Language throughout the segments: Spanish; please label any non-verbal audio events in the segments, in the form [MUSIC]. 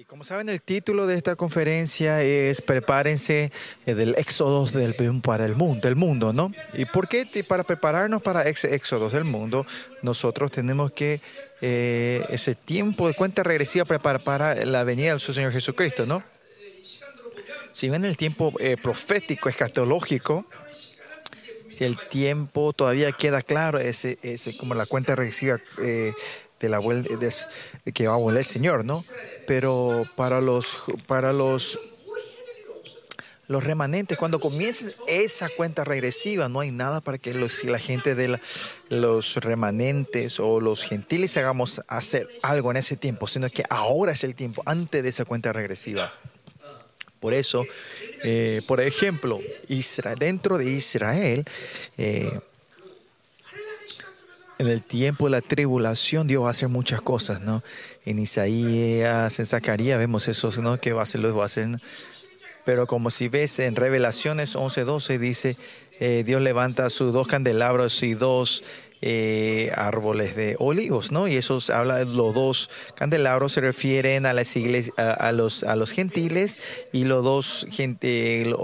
Y como saben, el título de esta conferencia es Prepárense eh, del éxodo del, para el mundo, del mundo, ¿no? ¿Y por qué? Para prepararnos para ese éxodo del mundo, nosotros tenemos que eh, ese tiempo de cuenta regresiva preparar para la venida de su Señor Jesucristo, ¿no? Si ven el tiempo eh, profético, escatológico, el tiempo todavía queda claro, ese, ese como la cuenta regresiva de la vuelta que va a volver el Señor, ¿no? Pero para los para los los remanentes, cuando comience esa cuenta regresiva, no hay nada para que los, la gente de los remanentes o los gentiles hagamos hacer algo en ese tiempo, sino que ahora es el tiempo, antes de esa cuenta regresiva. Por eso, eh, por ejemplo, Israel, dentro de Israel, eh, en el tiempo de la tribulación Dios va a hacer muchas cosas, ¿no? En Isaías, en Zacarías vemos eso, ¿no? Que va a hacer, va a hacer. Pero como si ves en Revelaciones 11:12 dice, eh, Dios levanta sus dos candelabros y dos eh, árboles de olivos, ¿no? Y esos habla los dos candelabros se refieren a las iglesias, a, los a los gentiles y los dos gente, el,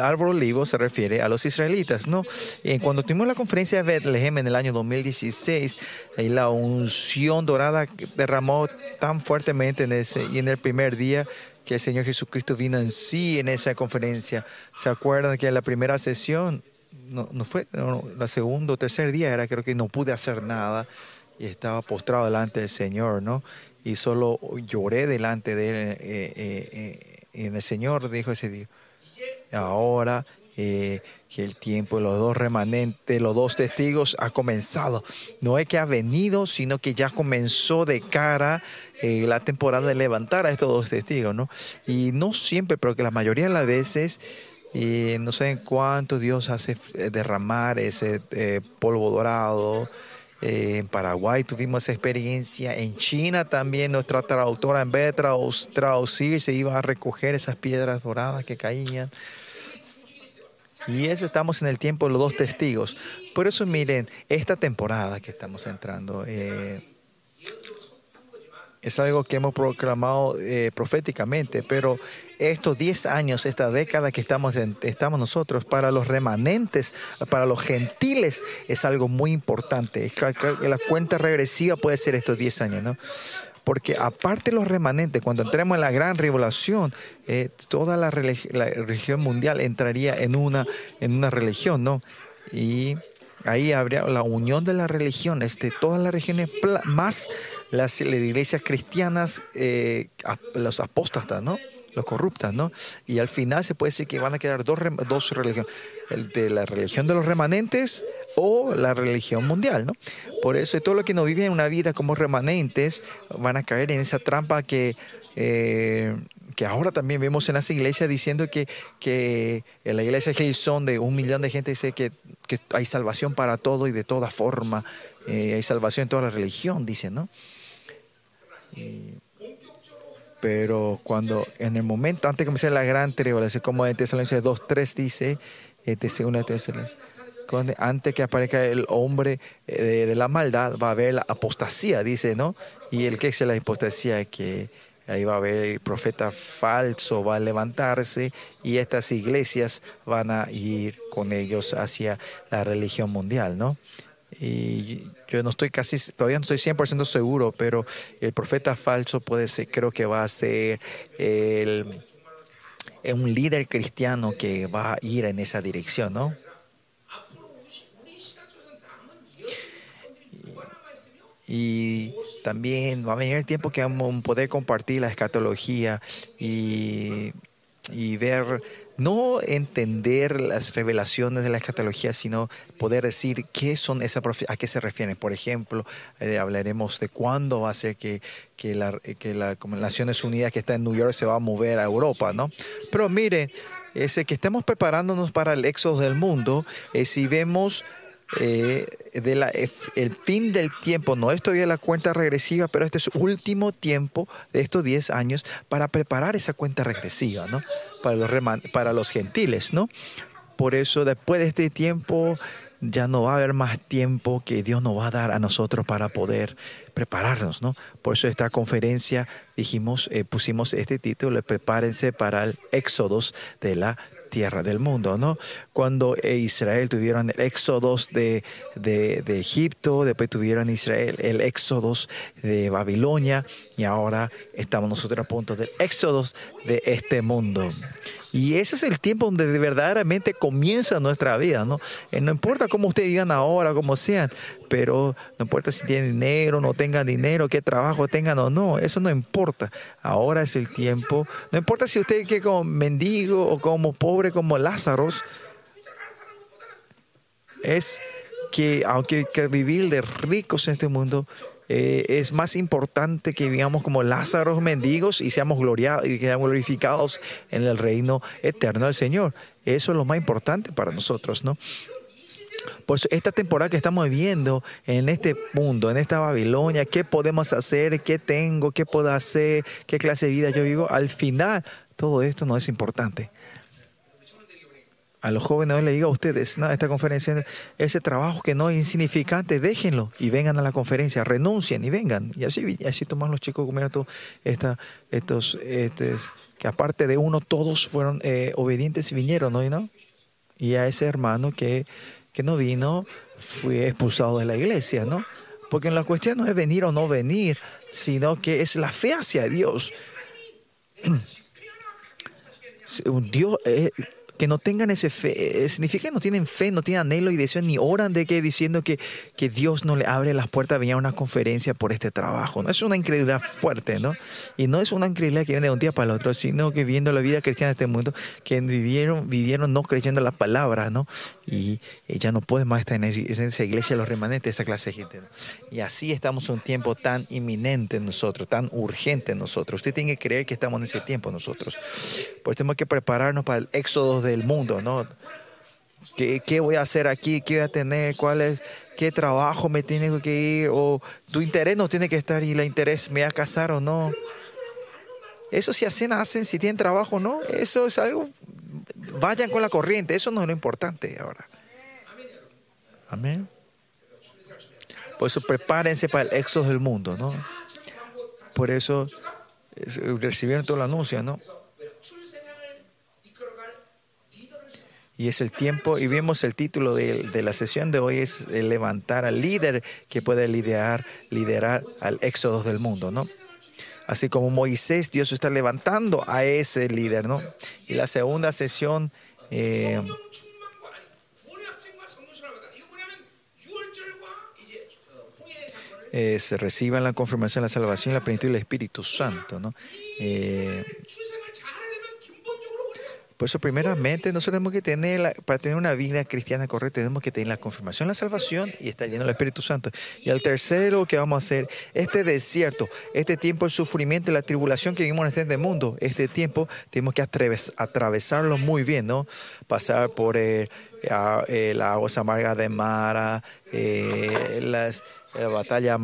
árbol olivo se refiere a los israelitas, ¿no? Y cuando tuvimos la conferencia de Bethlehem en el año 2016, y la unción dorada derramó tan fuertemente en ese y en el primer día que el Señor Jesucristo vino en sí en esa conferencia. ¿Se acuerdan que en la primera sesión no, no fue, no, la segundo o tercer día era creo que no pude hacer nada y estaba postrado delante del Señor, ¿no? Y solo lloré delante de él eh, eh, eh, en el Señor, dijo ese día. Ahora eh, que el tiempo de los dos remanentes, los dos testigos ha comenzado. No es que ha venido, sino que ya comenzó de cara eh, la temporada de levantar a estos dos testigos, ¿no? Y no siempre, pero que la mayoría de las veces y no sé en cuánto Dios hace derramar ese eh, polvo dorado. Eh, en Paraguay tuvimos esa experiencia. En China también nuestra traductora, en vez de traducir, se iba a recoger esas piedras doradas que caían. Y eso estamos en el tiempo de los dos testigos. Por eso miren, esta temporada que estamos entrando eh, es algo que hemos proclamado eh, proféticamente, pero estos 10 años, esta década que estamos, en, estamos nosotros, para los remanentes, para los gentiles, es algo muy importante. La cuenta regresiva puede ser estos 10 años, ¿no? Porque aparte de los remanentes, cuando entremos en la gran revelación, eh, toda la, la, religión mundial entraría en una, en una religión, ¿no? Y ahí habría la unión de las religiones, de todas las religiones, más las, iglesias cristianas, eh, los apóstatas, ¿no? Los corruptas, ¿no? Y al final se puede decir que van a quedar dos, dos religiones, el de la religión de los remanentes o la religión mundial, ¿no? Por eso todo lo que no viven una vida como remanentes van a caer en esa trampa que, eh, que ahora también vemos en las iglesias diciendo que, que en la iglesia Hillsong de un millón de gente dice que, que hay salvación para todo y de toda forma, eh, hay salvación en toda la religión, dicen, ¿no? Y, pero cuando en el momento antes de comenzar la gran tribulación, como en Tesalonicenses 2.3 dice, Tesalonicenses, antes que aparezca el hombre de, de, la maldad, va a haber la apostasía, dice, ¿no? Y el que es la apostasía, que ahí va a haber el profeta falso, va a levantarse y estas iglesias van a ir con ellos hacia la religión mundial, ¿no? Y yo no estoy casi, todavía no estoy 100% seguro, pero el profeta falso puede ser, creo que va a ser el, un líder cristiano que va a ir en esa dirección, ¿no? Y también va a venir el tiempo que vamos a poder compartir la escatología y, y ver, no entender las revelaciones de la escatología, sino poder decir qué son a qué se refieren. Por ejemplo, eh, hablaremos de cuándo va a ser que, que, la, que la Naciones Unidas que está en New York se va a mover a Europa, ¿no? Pero miren, ese que estemos preparándonos para el éxodo del mundo, eh, si vemos eh, la, el fin del tiempo, no es todavía la cuenta regresiva, pero este es último tiempo de estos 10 años para preparar esa cuenta regresiva, ¿no? Para los, para los gentiles, ¿no? Por eso después de este tiempo ya no va a haber más tiempo que Dios nos va a dar a nosotros para poder prepararnos, ¿no? Por eso esta conferencia dijimos, eh, pusimos este título, prepárense para el éxodo de la tierra del mundo, ¿no? Cuando eh, Israel tuvieron el éxodo de, de, Egipto, después tuvieron Israel el éxodo de Babilonia y ahora estamos nosotros a punto del éxodo de este mundo. Y ese es el tiempo donde verdaderamente comienza nuestra vida, ¿no? Eh, no importa cómo ustedes vivan ahora, como sean, pero no importa si tienen dinero, no tengan dinero, qué trabajo tengan o no, eso no importa. Ahora es el tiempo. No importa si usted quiere como mendigo o como pobre como Lázaro, es que aunque que vivir de ricos en este mundo, eh, es más importante que vivamos como Lázaro mendigos y seamos gloriados seamos glorificados en el reino eterno del Señor. Eso es lo más importante para nosotros, ¿no? Por eso, esta temporada que estamos viviendo en este mundo, en esta Babilonia, ¿qué podemos hacer? ¿Qué tengo? ¿Qué puedo hacer? ¿Qué clase de vida yo vivo? Al final, todo esto no es importante a los jóvenes le digo a ustedes, no, esta conferencia, ese trabajo que no es insignificante, déjenlo y vengan a la conferencia, renuncien y vengan. Y así, así toman los chicos como esta, estos, estos, que aparte de uno, todos fueron eh, obedientes y vinieron, ¿no? ¿Y, ¿no? y a ese hermano que, que no vino, fue expulsado de la iglesia, ¿no? Porque la cuestión no es venir o no venir, sino que es la fe hacia Dios. [CLEARS THROAT] Dios, eh, que no tengan ese fe, significa que no tienen fe, no tienen anhelo y deseo, ni oran de que diciendo que, que Dios no le abre las puertas a venir a una conferencia por este trabajo. No es una incredulidad fuerte, ¿no? Y no es una incredulidad que viene de un día para el otro, sino que viendo la vida cristiana de este mundo, que vivieron, vivieron no creyendo la palabra, ¿no? Y ya no puede más estar en esa iglesia los remanentes de esa clase de gente. Y así estamos en un tiempo tan inminente en nosotros, tan urgente en nosotros. Usted tiene que creer que estamos en ese tiempo nosotros. Por eso tenemos que prepararnos para el éxodo del mundo, ¿no? ¿Qué, ¿Qué, voy a hacer aquí? ¿Qué voy a tener? ¿Cuál es? ¿Qué trabajo me tiene que ir? O tu interés no tiene que estar y la interés me va a casar o no. Eso si hacen, hacen, si tienen trabajo o no. Eso es algo, vayan con la corriente. Eso no es lo importante ahora. Amén. Por eso prepárense para el éxodo del mundo, ¿no? Por eso recibieron todo el anuncio, ¿no? Y es el tiempo, y vemos el título de, la sesión de hoy, es levantar al líder que puede liderar, liderar al éxodo del mundo, ¿no? Así como Moisés, Dios está levantando a ese líder, ¿no? Y la segunda sesión eh, se reciban la confirmación, la salvación, la plenitud del Espíritu Santo, ¿no? Eh, por eso, primeramente, nosotros tenemos que tener, para tener una vida cristiana correcta, tenemos que tener la confirmación, la salvación y estar lleno del Espíritu Santo. Y el tercero que vamos a hacer, este desierto, este tiempo de sufrimiento la tribulación que vivimos en este mundo, este tiempo tenemos que atravesarlo muy bien, ¿no? Pasar por el, el agua amarga de Mara, eh, la batalla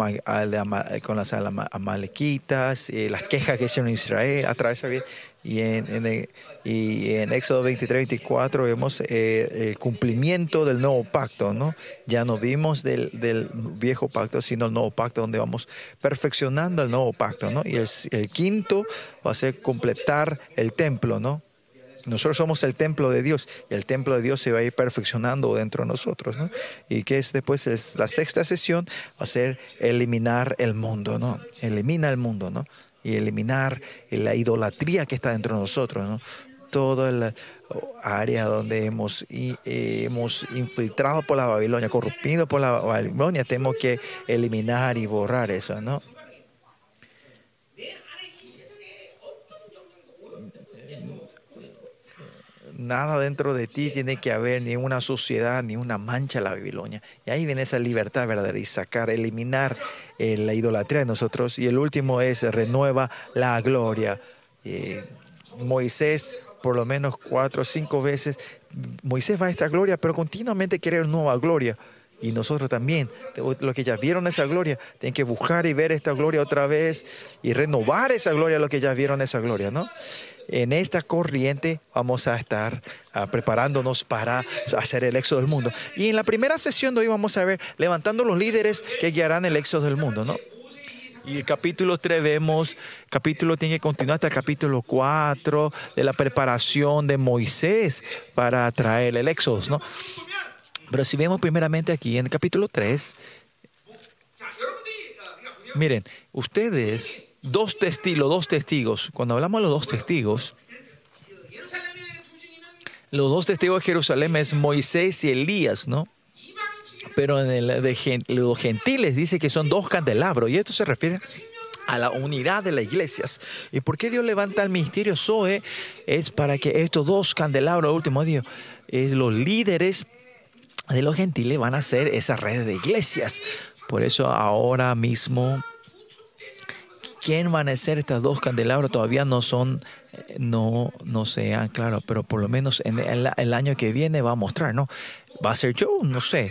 con las amalequitas, eh, las quejas que hicieron Israel, atravesar bien y en, y en Éxodo 23, 24 vemos eh, el cumplimiento del nuevo pacto, ¿no? Ya no vimos del, viejo pacto, sino el nuevo pacto donde vamos perfeccionando el nuevo pacto, ¿no? Y el, el quinto va a ser completar el templo, ¿no? Nosotros somos el templo de Dios y el templo de Dios se va a ir perfeccionando dentro de nosotros, ¿no? Y que es después es la sexta sesión va a ser eliminar el mundo, ¿no? Elimina el mundo, ¿no? Y eliminar la idolatría que está dentro de nosotros, ¿no? Toda la área donde hemos, hemos infiltrado por la Babilonia, corrompido por la Babilonia, tenemos que eliminar y borrar eso, ¿no? Nada dentro de ti tiene que haber ni una suciedad ni una mancha en la Babilonia. Y ahí viene esa libertad verdadera y sacar, eliminar eh, la idolatría de nosotros. Y el último es renueva la gloria. Eh, Moisés, por lo menos cuatro o cinco veces, Moisés va a esta gloria, pero continuamente quiere nueva gloria. Y nosotros también, los que ya vieron esa gloria, tienen que buscar y ver esta gloria otra vez y renovar esa gloria, los que ya vieron esa gloria, ¿no? En esta corriente vamos a estar ah, preparándonos para hacer el éxodo del mundo. Y en la primera sesión de hoy vamos a ver levantando los líderes que guiarán el éxodo del mundo, ¿no? Y el capítulo 3 vemos, capítulo tiene que continuar hasta el capítulo 4 de la preparación de Moisés para traer el éxodo, ¿no? Pero si vemos primeramente aquí en el capítulo 3, miren, ustedes, dos testigos, dos testigos, cuando hablamos de los dos testigos, los dos testigos de Jerusalén es Moisés y Elías, ¿no? Pero en el de los gentiles dice que son dos candelabros y esto se refiere a la unidad de las iglesias. ¿Y por qué Dios levanta el ministerio Zoe? Es para que estos dos candelabros, último día, eh, los líderes de los gentiles van a ser esa red de iglesias. Por eso ahora mismo, ¿quién van a ser estas dos candelabros? Todavía no son, no, no sean claro, pero por lo menos en el, el año que viene va a mostrar, ¿no? ¿Va a ser yo? No sé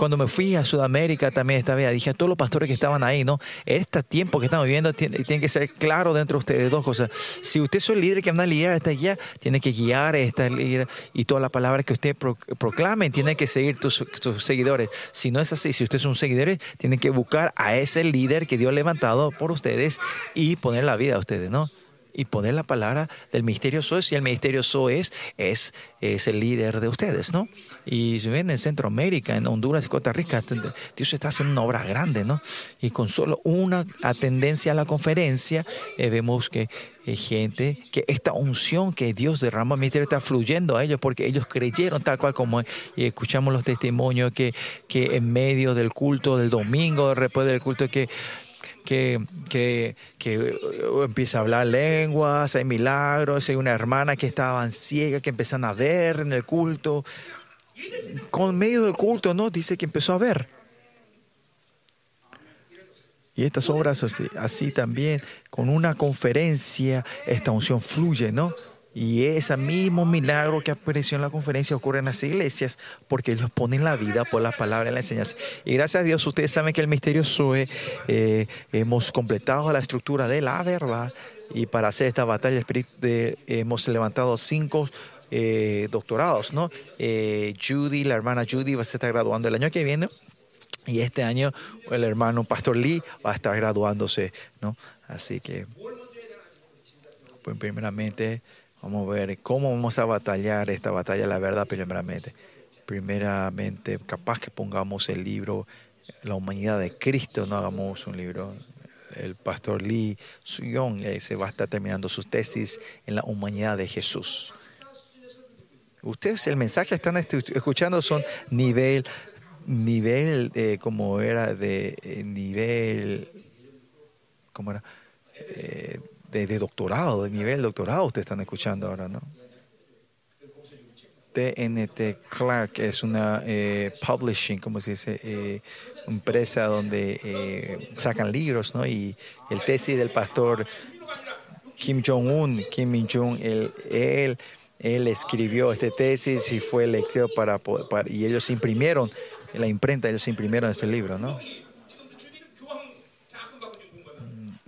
cuando me fui a Sudamérica también esta vez, dije a todos los pastores que estaban ahí, ¿no? Este tiempo que estamos viviendo tiene, tiene que ser claro dentro de ustedes dos cosas. Si usted es el líder que anda a liderar esta guía, tiene que guiar esta líder y todas las palabras que usted proclame, tiene que seguir tus, tus, seguidores. Si no es así, si usted es un seguidor, tiene que buscar a ese líder que Dios ha levantado por ustedes y poner la vida a ustedes, ¿no? y poner la palabra del misterio Soes, si el misterio Soes es, es el líder de ustedes, ¿no? Y ven en Centroamérica, en Honduras y Costa Rica, Dios está haciendo una obra grande, ¿no? Y con solo una atendencia a la conferencia, eh, vemos que hay gente, que esta unción que Dios derrama el misterio está fluyendo a ellos porque ellos creyeron tal cual como y escuchamos los testimonios que, que en medio del culto del domingo, después del culto, que que, que, que, uh, empieza a hablar lenguas, hay milagros, hay una hermana que estaba ciega que empiezan a ver en el culto. Con medio del culto, ¿no? Dice que empezó a ver. Y estas obras así, también, con una conferencia, esta unción fluye, ¿no? Y ese mismo milagro que apareció en la conferencia ocurre en las iglesias porque ellos ponen la vida por la palabra en la enseñanza. Y gracias a Dios ustedes saben que el misterio SUE eh, hemos completado la estructura de la verdad y para hacer esta batalla hemos levantado cinco eh, doctorados, ¿no? Eh, Judy, la hermana Judy va a estar graduando el año que viene y este año el hermano Pastor Lee va a estar graduándose, ¿no? Así que, pues primeramente... Vamos a ver cómo vamos a batallar esta batalla, la verdad, primeramente. Primeramente, capaz que pongamos el libro La humanidad de Cristo, no hagamos un libro. El pastor Lee Suyong se va a estar terminando sus tesis en la humanidad de Jesús. Ustedes, el mensaje que están escuchando son nivel, nivel, eh, como era, de eh, nivel, ¿cómo era? Eh, de, doctorado, de nivel doctorado, ustedes están escuchando ahora, ¿no? TNT Clark es una eh, publishing, como se dice, empresa donde sacan libros, ¿no? Y el tesis del pastor Kim Jong-un, Kim Il-jung, él, él, él, escribió este tesis y fue elegido para, para, y ellos imprimieron, en la imprenta ellos imprimieron este libro, ¿no?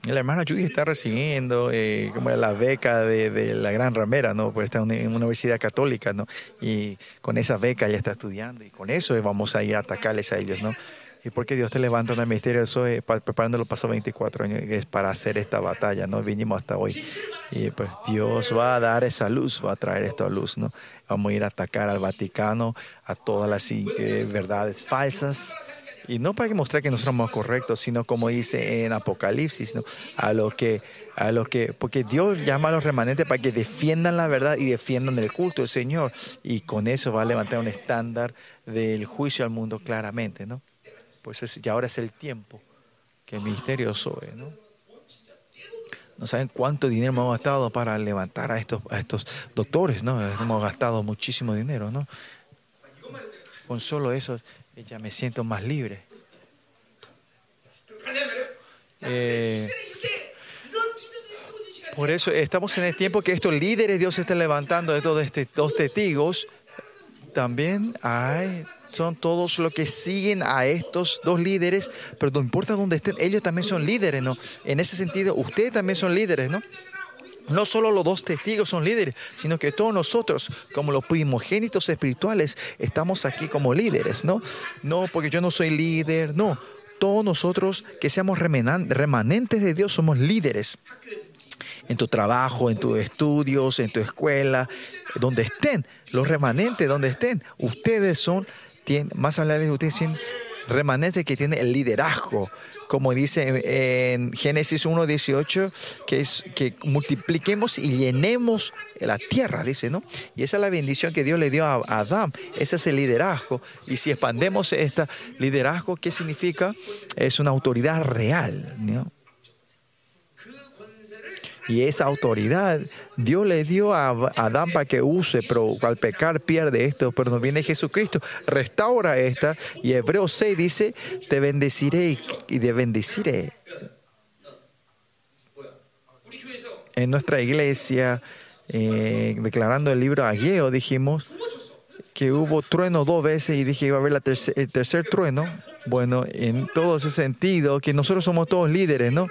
La hermana Judy está recibiendo eh, la beca de, la gran ramera, ¿no? Pues está en una universidad católica, ¿no? Y con esa beca ella está estudiando y con eso vamos a ir a atacarles a ellos, ¿no? Y porque Dios te levanta en el ministerio, eso es preparando los pasos 24 años, es para hacer esta batalla, ¿no? Vinimos hasta hoy. Y pues Dios va a dar esa luz, va a traer esto a luz, ¿no? Vamos a ir a atacar al Vaticano, a todas las eh, verdades falsas y no para mostrar que nosotros somos correctos, sino como dice en Apocalipsis, ¿no? a lo que, a lo que, porque Dios llama a los remanentes para que defiendan la verdad y defiendan el culto del Señor. Y con eso va a levantar un estándar del juicio al mundo claramente, ¿no? Pues es, ya ahora es el tiempo que el ministerio soy, ¿no? No saben cuánto dinero hemos gastado para levantar a estos, a estos doctores, ¿no? Hemos gastado muchísimo dinero, ¿no? Con solo eso ya me siento más libre. Eh, por eso estamos en el tiempo que estos líderes Dios está levantando, estos dos testigos, también hay, son todos los que siguen a estos dos líderes, pero no importa dónde estén, ellos también son líderes, ¿no? En ese sentido, ustedes también son líderes, ¿no? No solo los dos testigos son líderes, sino que todos nosotros, como los primogénitos espirituales, estamos aquí como líderes, ¿no? No porque yo no soy líder, no. todos nosotros que seamos remanentes de Dios, somos líderes. En tu trabajo, en tus estudios, en tu escuela, donde estén, los remanentes, donde estén, ustedes son, tienen, más allá de ustedes, son remanentes que tienen el liderazgo como dice en Génesis 1.18, que es que multipliquemos y llenemos la tierra, dice, ¿no? Y esa es la bendición que Dios le dio a Adán, ese es el liderazgo. Y si expandemos este liderazgo, ¿qué significa? Es una autoridad real, ¿no? Y esa autoridad Dios le dio a Adán para que use, pero al pecar pierde esto. Pero nos viene Jesucristo, restaura esta. Y Hebreos 6 dice: Te bendeciré y te bendeciré. En nuestra iglesia, eh, declarando el libro Ageo, dijimos que hubo trueno dos veces y dije iba a haber el tercer trueno. Bueno, en todo ese sentido, que nosotros somos todos líderes, ¿no?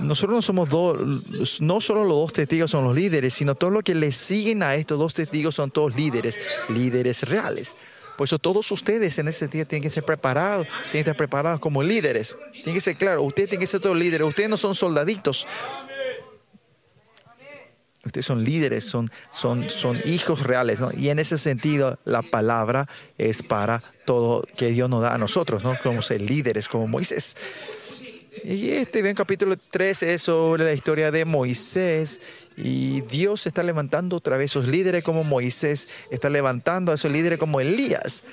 Nosotros no somos dos, no solo los dos testigos son los líderes, sino todos los que le siguen a estos dos testigos son todos líderes, líderes reales. Por eso todos ustedes en ese día tienen que ser preparados, tienen que estar preparados como líderes. Tienen que ser claro, ustedes tienen que ser todos líderes, ustedes no son soldaditos. Ustedes son líderes, son, son, son hijos reales, Y en ese sentido, la palabra es para todo que Dios nos da a nosotros, ¿no? Como ser líderes, como Moisés. Y este bien capítulo 13 es sobre la historia de Moisés. Y Dios está levantando otra vez esos líderes como Moisés, está levantando a esos líderes como Elías.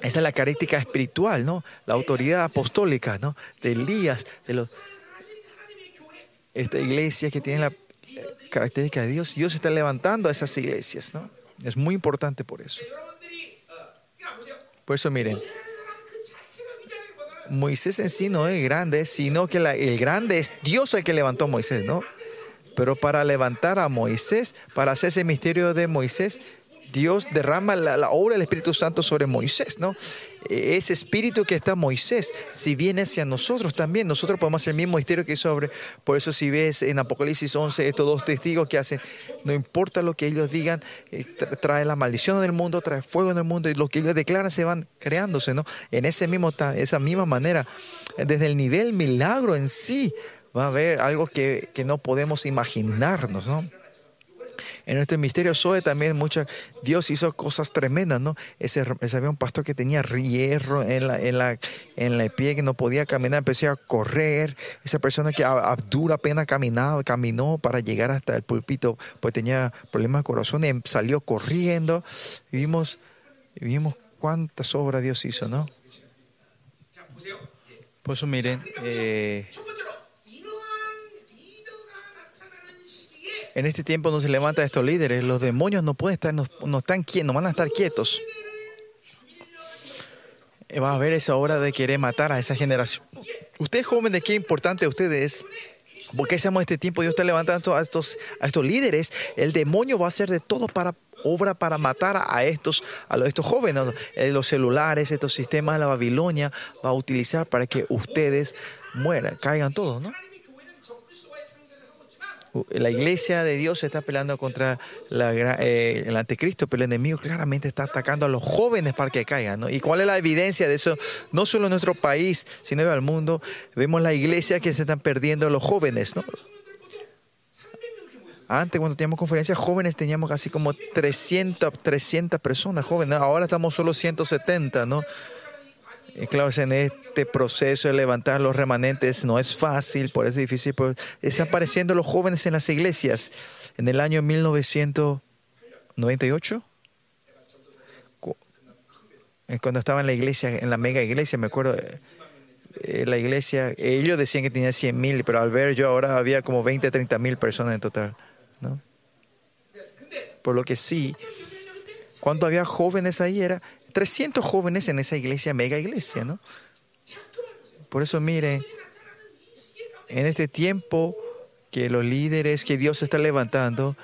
Esa es la característica espiritual, ¿no? La autoridad apostólica, ¿no? De Elías, de los, esta iglesia que tiene la característica de Dios. Dios está levantando a esas iglesias, ¿no? Es muy importante por eso. Por eso miren, Moisés en sí no es grande, sino que el grande es Dios el que levantó a Moisés, ¿no? Pero para levantar a Moisés, para hacer ese misterio de Moisés, Dios derrama la, obra del Espíritu Santo sobre Moisés, ¿no? Ese espíritu que está Moisés, si viene hacia nosotros también, nosotros podemos hacer el mismo misterio que sobre. Por eso, si ves en Apocalipsis 11 estos dos testigos que hacen, no importa lo que ellos digan, eh, trae la maldición del mundo, trae fuego en el mundo y lo que ellos declaran se van creándose, ¿no? En ese mismo, esa misma manera, desde el nivel milagro en sí, va a haber algo que, que no podemos imaginarnos, ¿no? En nuestro misterio Zoe también mucha, Dios hizo cosas tremendas, ¿no? Ese, había un pastor que tenía hierro en la, en la, en la pie que no podía caminar, empezó a correr. Esa persona que a, dura pena caminaba, caminó para llegar hasta el pulpito, pues tenía problemas de corazón y salió corriendo. vimos, vimos cuántas obras Dios hizo, ¿no? Por eso miren, eh, en este tiempo no se levantan estos líderes, los demonios no pueden estar, no, están quietos, no van a estar quietos. Eh, va a haber esa hora de querer matar a esa generación. Ustedes jóvenes, qué importante ustedes porque hacemos este tiempo, Dios está levantando a estos, a estos líderes. El demonio va a hacer de todo para obra para matar a estos, a estos jóvenes. Eh, los celulares, estos sistemas de la Babilonia va a utilizar para que ustedes mueran, caigan todos, ¿no? La iglesia de Dios está peleando contra eh, el anticristo, pero el enemigo claramente está atacando a los jóvenes para que caigan. ¿Y cuál es la evidencia de eso? No solo en nuestro país, sino en el mundo. Vemos la iglesia que se están perdiendo los jóvenes. Antes, cuando teníamos conferencias jóvenes, teníamos casi como 300, 300 personas jóvenes. Ahora estamos solo 170, ¿no? Y claro, en este proceso de levantar los remanentes no es fácil, por eso es difícil. están apareciendo los jóvenes en las iglesias. En el año 1998, cuando estaba en la iglesia, en la mega iglesia, me acuerdo, eh, la iglesia, ellos decían que tenía 100 mil, pero al ver yo ahora había como 20, 30 mil personas en total. ¿no? Por lo que sí, cuando había jóvenes ahí era 300 jóvenes en esa iglesia, mega iglesia, ¿no? Por eso mire, en este tiempo que los líderes que Dios está levantando,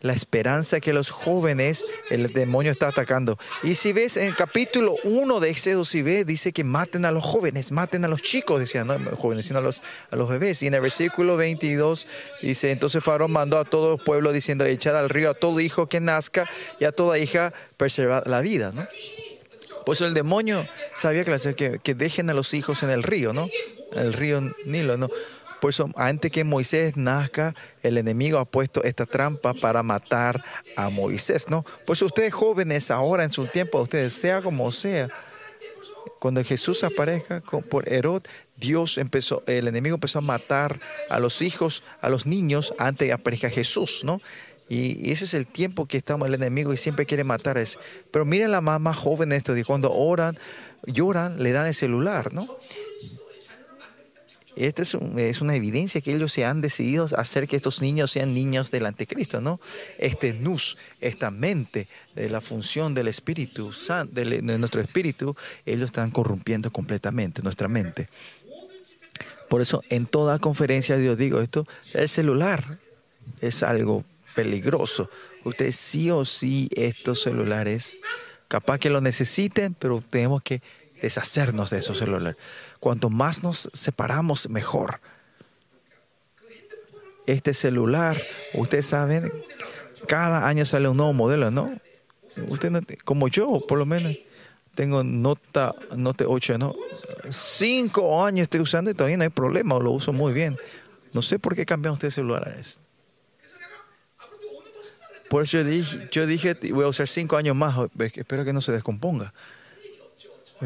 la esperanza que los jóvenes, el demonio está atacando. Y si ves en el capítulo 1 de Éxodo, si ves, dice que maten a los jóvenes, maten a los chicos, decían, no jóvenes, sino a los, a los bebés. Y en el versículo 22 dice, entonces Faraón mandó a todo el pueblo diciendo, echad al río a todo hijo que nazca y a toda hija preservar la vida. ¿no? Pues el demonio sabía que, que dejen a los hijos en el río, ¿no? El río Nilo, ¿no? Por eso, antes que Moisés nazca, el enemigo ha puesto esta trampa para matar a Moisés, ¿no? Por eso ustedes jóvenes, ahora en su tiempo, ustedes, sea como sea, cuando Jesús aparezca por Herod, Dios empezó, el enemigo empezó a matar a los hijos, a los niños, antes de aparezca Jesús, ¿no? Y ese es el tiempo que estamos el enemigo y siempre quiere matar a. Pero miren la más joven esto, cuando oran, lloran, le dan el celular, ¿no? Esta es, una evidencia que ellos se han decidido hacer que estos niños sean niños del anticristo, ¿no? Este nus, esta mente la función del espíritu, de nuestro espíritu, ellos están corrompiendo completamente nuestra mente. Por eso en toda conferencia yo digo esto, el celular es algo peligroso. Ustedes sí o sí estos celulares, capaz que lo necesiten, pero tenemos que deshacernos de esos celulares. Cuanto más nos separamos, mejor. Este celular, ustedes saben, cada año sale un nuevo modelo, ¿no? Usted como yo, por lo menos, tengo Nota, Note 8, ¿no? Cinco años estoy usando y todavía no hay problema, lo uso muy bien. No sé por qué cambian ustedes celulares. Por eso yo dije, yo dije, voy a usar cinco años más, espero que no se descomponga.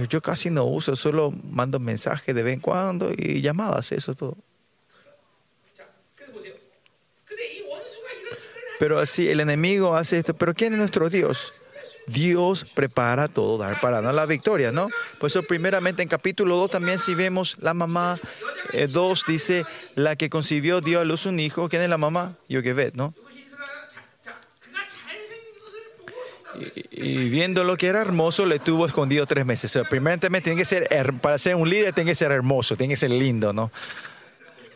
Yo casi no uso, solo mando mensajes de vez en cuando y llamadas, eso todo. Pero así el enemigo hace esto. Pero ¿quién es nuestro Dios? Dios prepara todo dar para dar la victoria, ¿no? Por eso primeramente en capítulo 2 también si vemos la mamá 2 eh, dice, la que concibió dio a luz un hijo, ¿quién es la mamá? Yogevet, ¿no? Y, viendo lo que era hermoso, le tuvo escondido tres meses. O sea, primeramente tiene que ser, para ser un líder, tiene que ser hermoso, tiene que ser lindo, ¿no?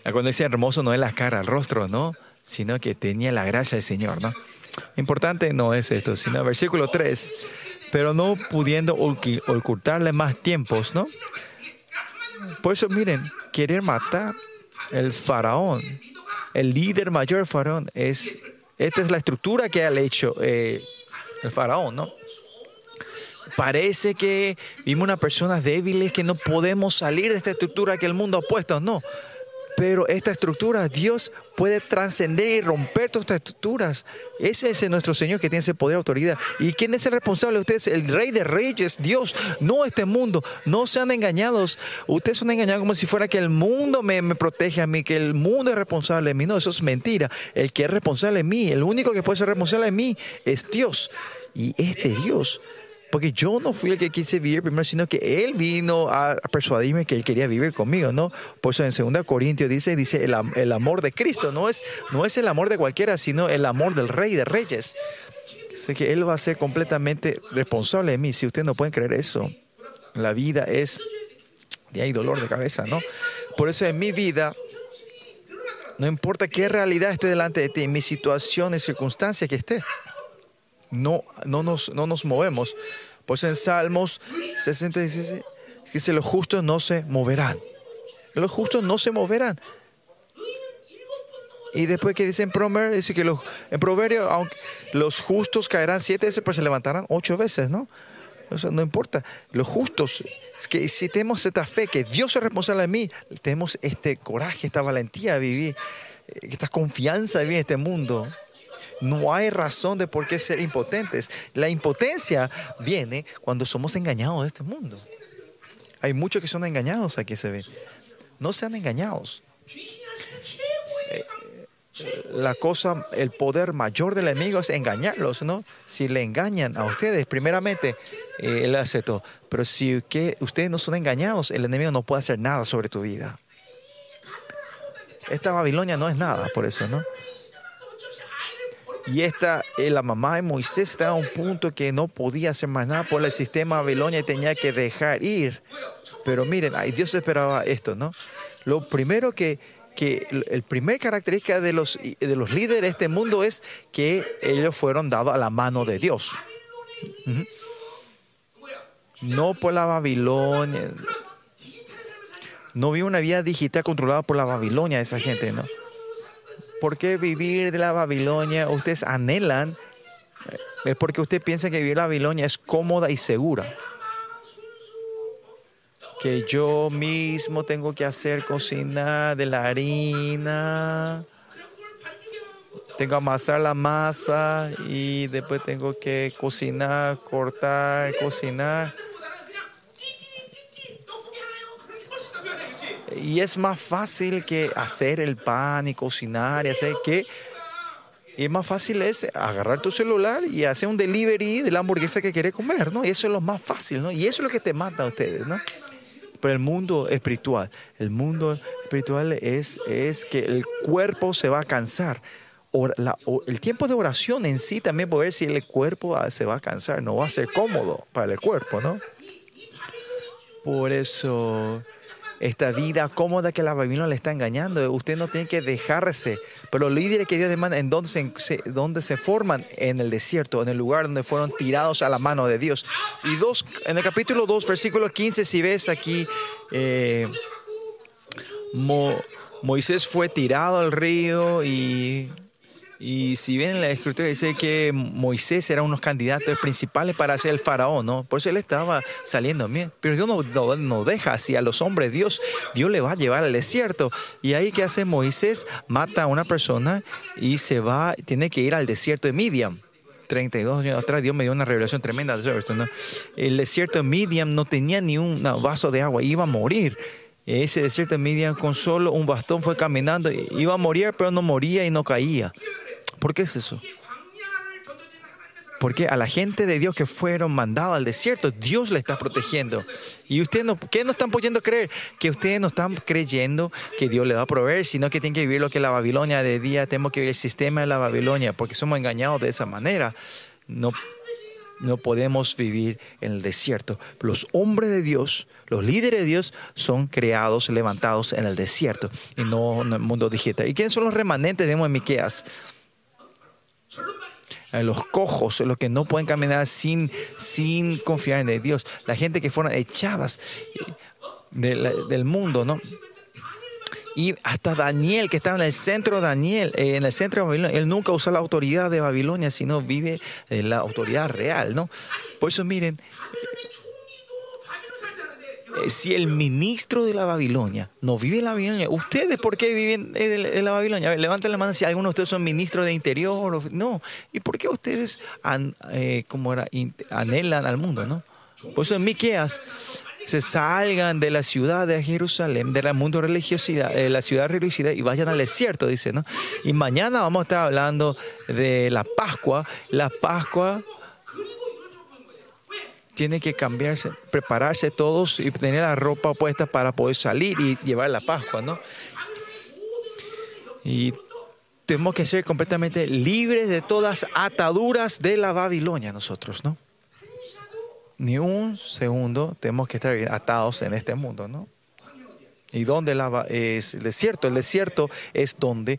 Cuando dice hermoso no es la cara, el rostro, ¿no? Sino que tenía la gracia del Señor, ¿no? Importante no es esto, sino versículo 3. Pero no pudiendo ocultarle más tiempos, ¿no? Por eso, miren, querer matar el faraón, el líder mayor faraón, es, esta es la estructura que ha hecho eh, el faraón, ¿no? Parece que vimos una persona débiles que no podemos salir de esta estructura que el mundo ha puesto, no. Pero esta estructura, Dios puede trascender y romper todas estas estructuras. Ese es nuestro Señor que tiene ese poder y autoridad. ¿Y quién es el responsable de ustedes? El Rey de Reyes, Dios, no este mundo. No sean engañados. Ustedes son engañados como si fuera que el mundo me, me protege a mí, que el mundo es responsable de mí. No, eso es mentira. El que es responsable de mí, el único que puede ser responsable de mí es Dios. Y este Dios porque yo no fui el que quise vivir primero, sino que Él vino a persuadirme que Él quería vivir conmigo, ¿no? Por eso en 2 Corintios dice, dice el, amor de Cristo, no es, no es el amor de cualquiera, sino el amor del Rey de Reyes. Sé que Él va a ser completamente responsable de mí. Si ustedes no pueden creer eso, la vida es, y hay dolor de cabeza, ¿no? Por eso en mi vida, no importa qué realidad esté delante de ti, mi situación y circunstancia que esté no, no, nos, no nos movemos. Pues en Salmos 66 dice, los justos no se moverán. Los justos no se moverán. Y después que dice en Proverbio, dice que los, en Proverbio, aunque los justos caerán siete veces, pues se levantarán ocho veces, ¿no? Eso no importa. Los justos, es que si tenemos esta fe que Dios es responsable de mí, tenemos este coraje, esta valentía de vivir, eh, esta confianza de vivir en este mundo. No hay razón de por qué ser impotentes. La impotencia viene cuando somos engañados de este mundo. Hay muchos que son engañados aquí se ve. No sean engañados. Eh, la cosa, el poder mayor del enemigo es engañarlos, ¿no? Si le engañan a ustedes, primeramente, eh, él hace todo. Pero si ustedes no son engañados, el enemigo no puede hacer nada sobre tu vida. Esta Babilonia no es nada, por eso, ¿no? Y esta, eh, la mamá de Moisés estaba a un punto que no podía hacer más nada por el sistema Babilonia y tenía que dejar ir. Pero miren, Dios esperaba esto, ¿no? Lo primero que, que el primer característica de los, de los líderes de este mundo es que ellos fueron dados a la mano de Dios. No por la Babilonia. No vi una vida digital controlada por la Babilonia esa gente, ¿no? ¿Por qué vivir de la Babilonia? Ustedes anhelan, es porque usted piensa que vivir la Babilonia es cómoda y segura. que yo mismo tengo que hacer cocinar de la harina. Tengo que amasar la masa y después tengo que cocinar, cortar, cocinar. Y es más fácil que hacer el pan y cocinar y hacer que es más fácil es agarrar tu celular y hacer un delivery de la hamburguesa que quieres comer, ¿no? Y eso es lo más fácil, ¿no? Y eso es lo que te mata a ustedes, ¿no? Pero el mundo espiritual, el mundo espiritual es, es que el cuerpo se va a cansar. el tiempo de oración en sí también puede ver si el cuerpo se va a cansar, no va a ser cómodo para el cuerpo, ¿no? Por eso esta vida cómoda que la Babilonia le está engañando. Usted no tiene que dejarse. Pero los líderes que Dios demanda, ¿en dónde se, dónde se forman? En el desierto, en el lugar donde fueron tirados a la mano de Dios. Y dos, en el capítulo 2, versículo 15, si ves aquí, eh, Moisés fue tirado al río y y si bien en la escritura dice que Moisés era uno de los candidatos principales para ser el faraón, ¿no? Por eso él estaba saliendo bien. Pero Dios no, no, deja así a los hombres. Dios, Dios le va a llevar al desierto. Y ahí que hace Moisés, mata a una persona y se va, tiene que ir al desierto de Midian. 32 años atrás Dios me dio una revelación tremenda ¿no? El desierto de Midian no tenía ni un vaso de agua, iba a morir ese desierto de Midian con solo un bastón fue caminando, iba a morir, pero no moría y no caía. ¿Por qué es eso? Porque a la gente de Dios que fueron mandados al desierto, Dios le está protegiendo. Y ustedes no, ¿qué no están pudiendo creer? Que ustedes no están creyendo que Dios le va a proveer, sino que tienen que vivir lo que la Babilonia de día, tenemos que vivir el sistema de la Babilonia, porque somos engañados de esa manera. No, no podemos vivir en el desierto. Los hombres de Dios, los líderes de Dios, son creados, levantados en el desierto y no en el mundo digital. ¿Y quiénes son los remanentes? Vemos en Miqueas los cojos, los que no pueden caminar sin, sin confiar en Dios, la gente que fueron echadas del mundo, ¿no? Y hasta Daniel, que estaba en el centro de Daniel, eh, en el centro de Babilonia, él nunca usó la autoridad de Babilonia, sino vive en la autoridad real, ¿no? Por eso miren, eh, si el ministro de la Babilonia no vive en la Babilonia, ¿ustedes por qué viven en la Babilonia? A ver, levanten la mano si algunos de ustedes son ministros de interior. no. ¿Y por qué ustedes eh, como era, anhelan al mundo? ¿no? Por eso en Miqueas se salgan de la ciudad de Jerusalén, de la mundo religiosidad, de la ciudad religiosidad y vayan al desierto, dice, ¿no? Y mañana vamos a estar hablando de la Pascua. La Pascua tiene que cambiarse, prepararse todos y tener la ropa puesta para poder salir y llevar la Pascua, ¿no? Y tenemos que ser completamente libres de todas ataduras de la Babilonia nosotros, ¿no? Ni un segundo tenemos que estar atados en este mundo, ¿no? ¿Y dónde la, es el desierto? El desierto es donde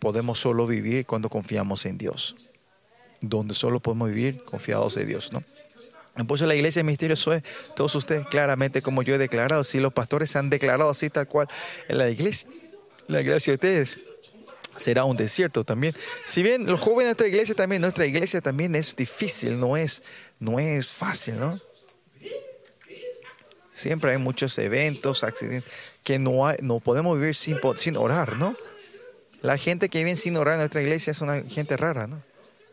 podemos solo vivir cuando confiamos en Dios. Donde solo podemos vivir confiados en Dios, ¿no? Por eso la iglesia de misterio es todos ustedes claramente como yo he declarado, si los pastores han declarado así tal cual en la iglesia, la iglesia de ustedes será un desierto también. Si bien los jóvenes de nuestra iglesia también, nuestra iglesia también es difícil, no es, no es fácil, ¿no? Siempre hay muchos eventos, accidentes, que no, no podemos vivir sin, sin orar, ¿no? La gente que vive sin orar en nuestra iglesia es una gente rara, ¿no?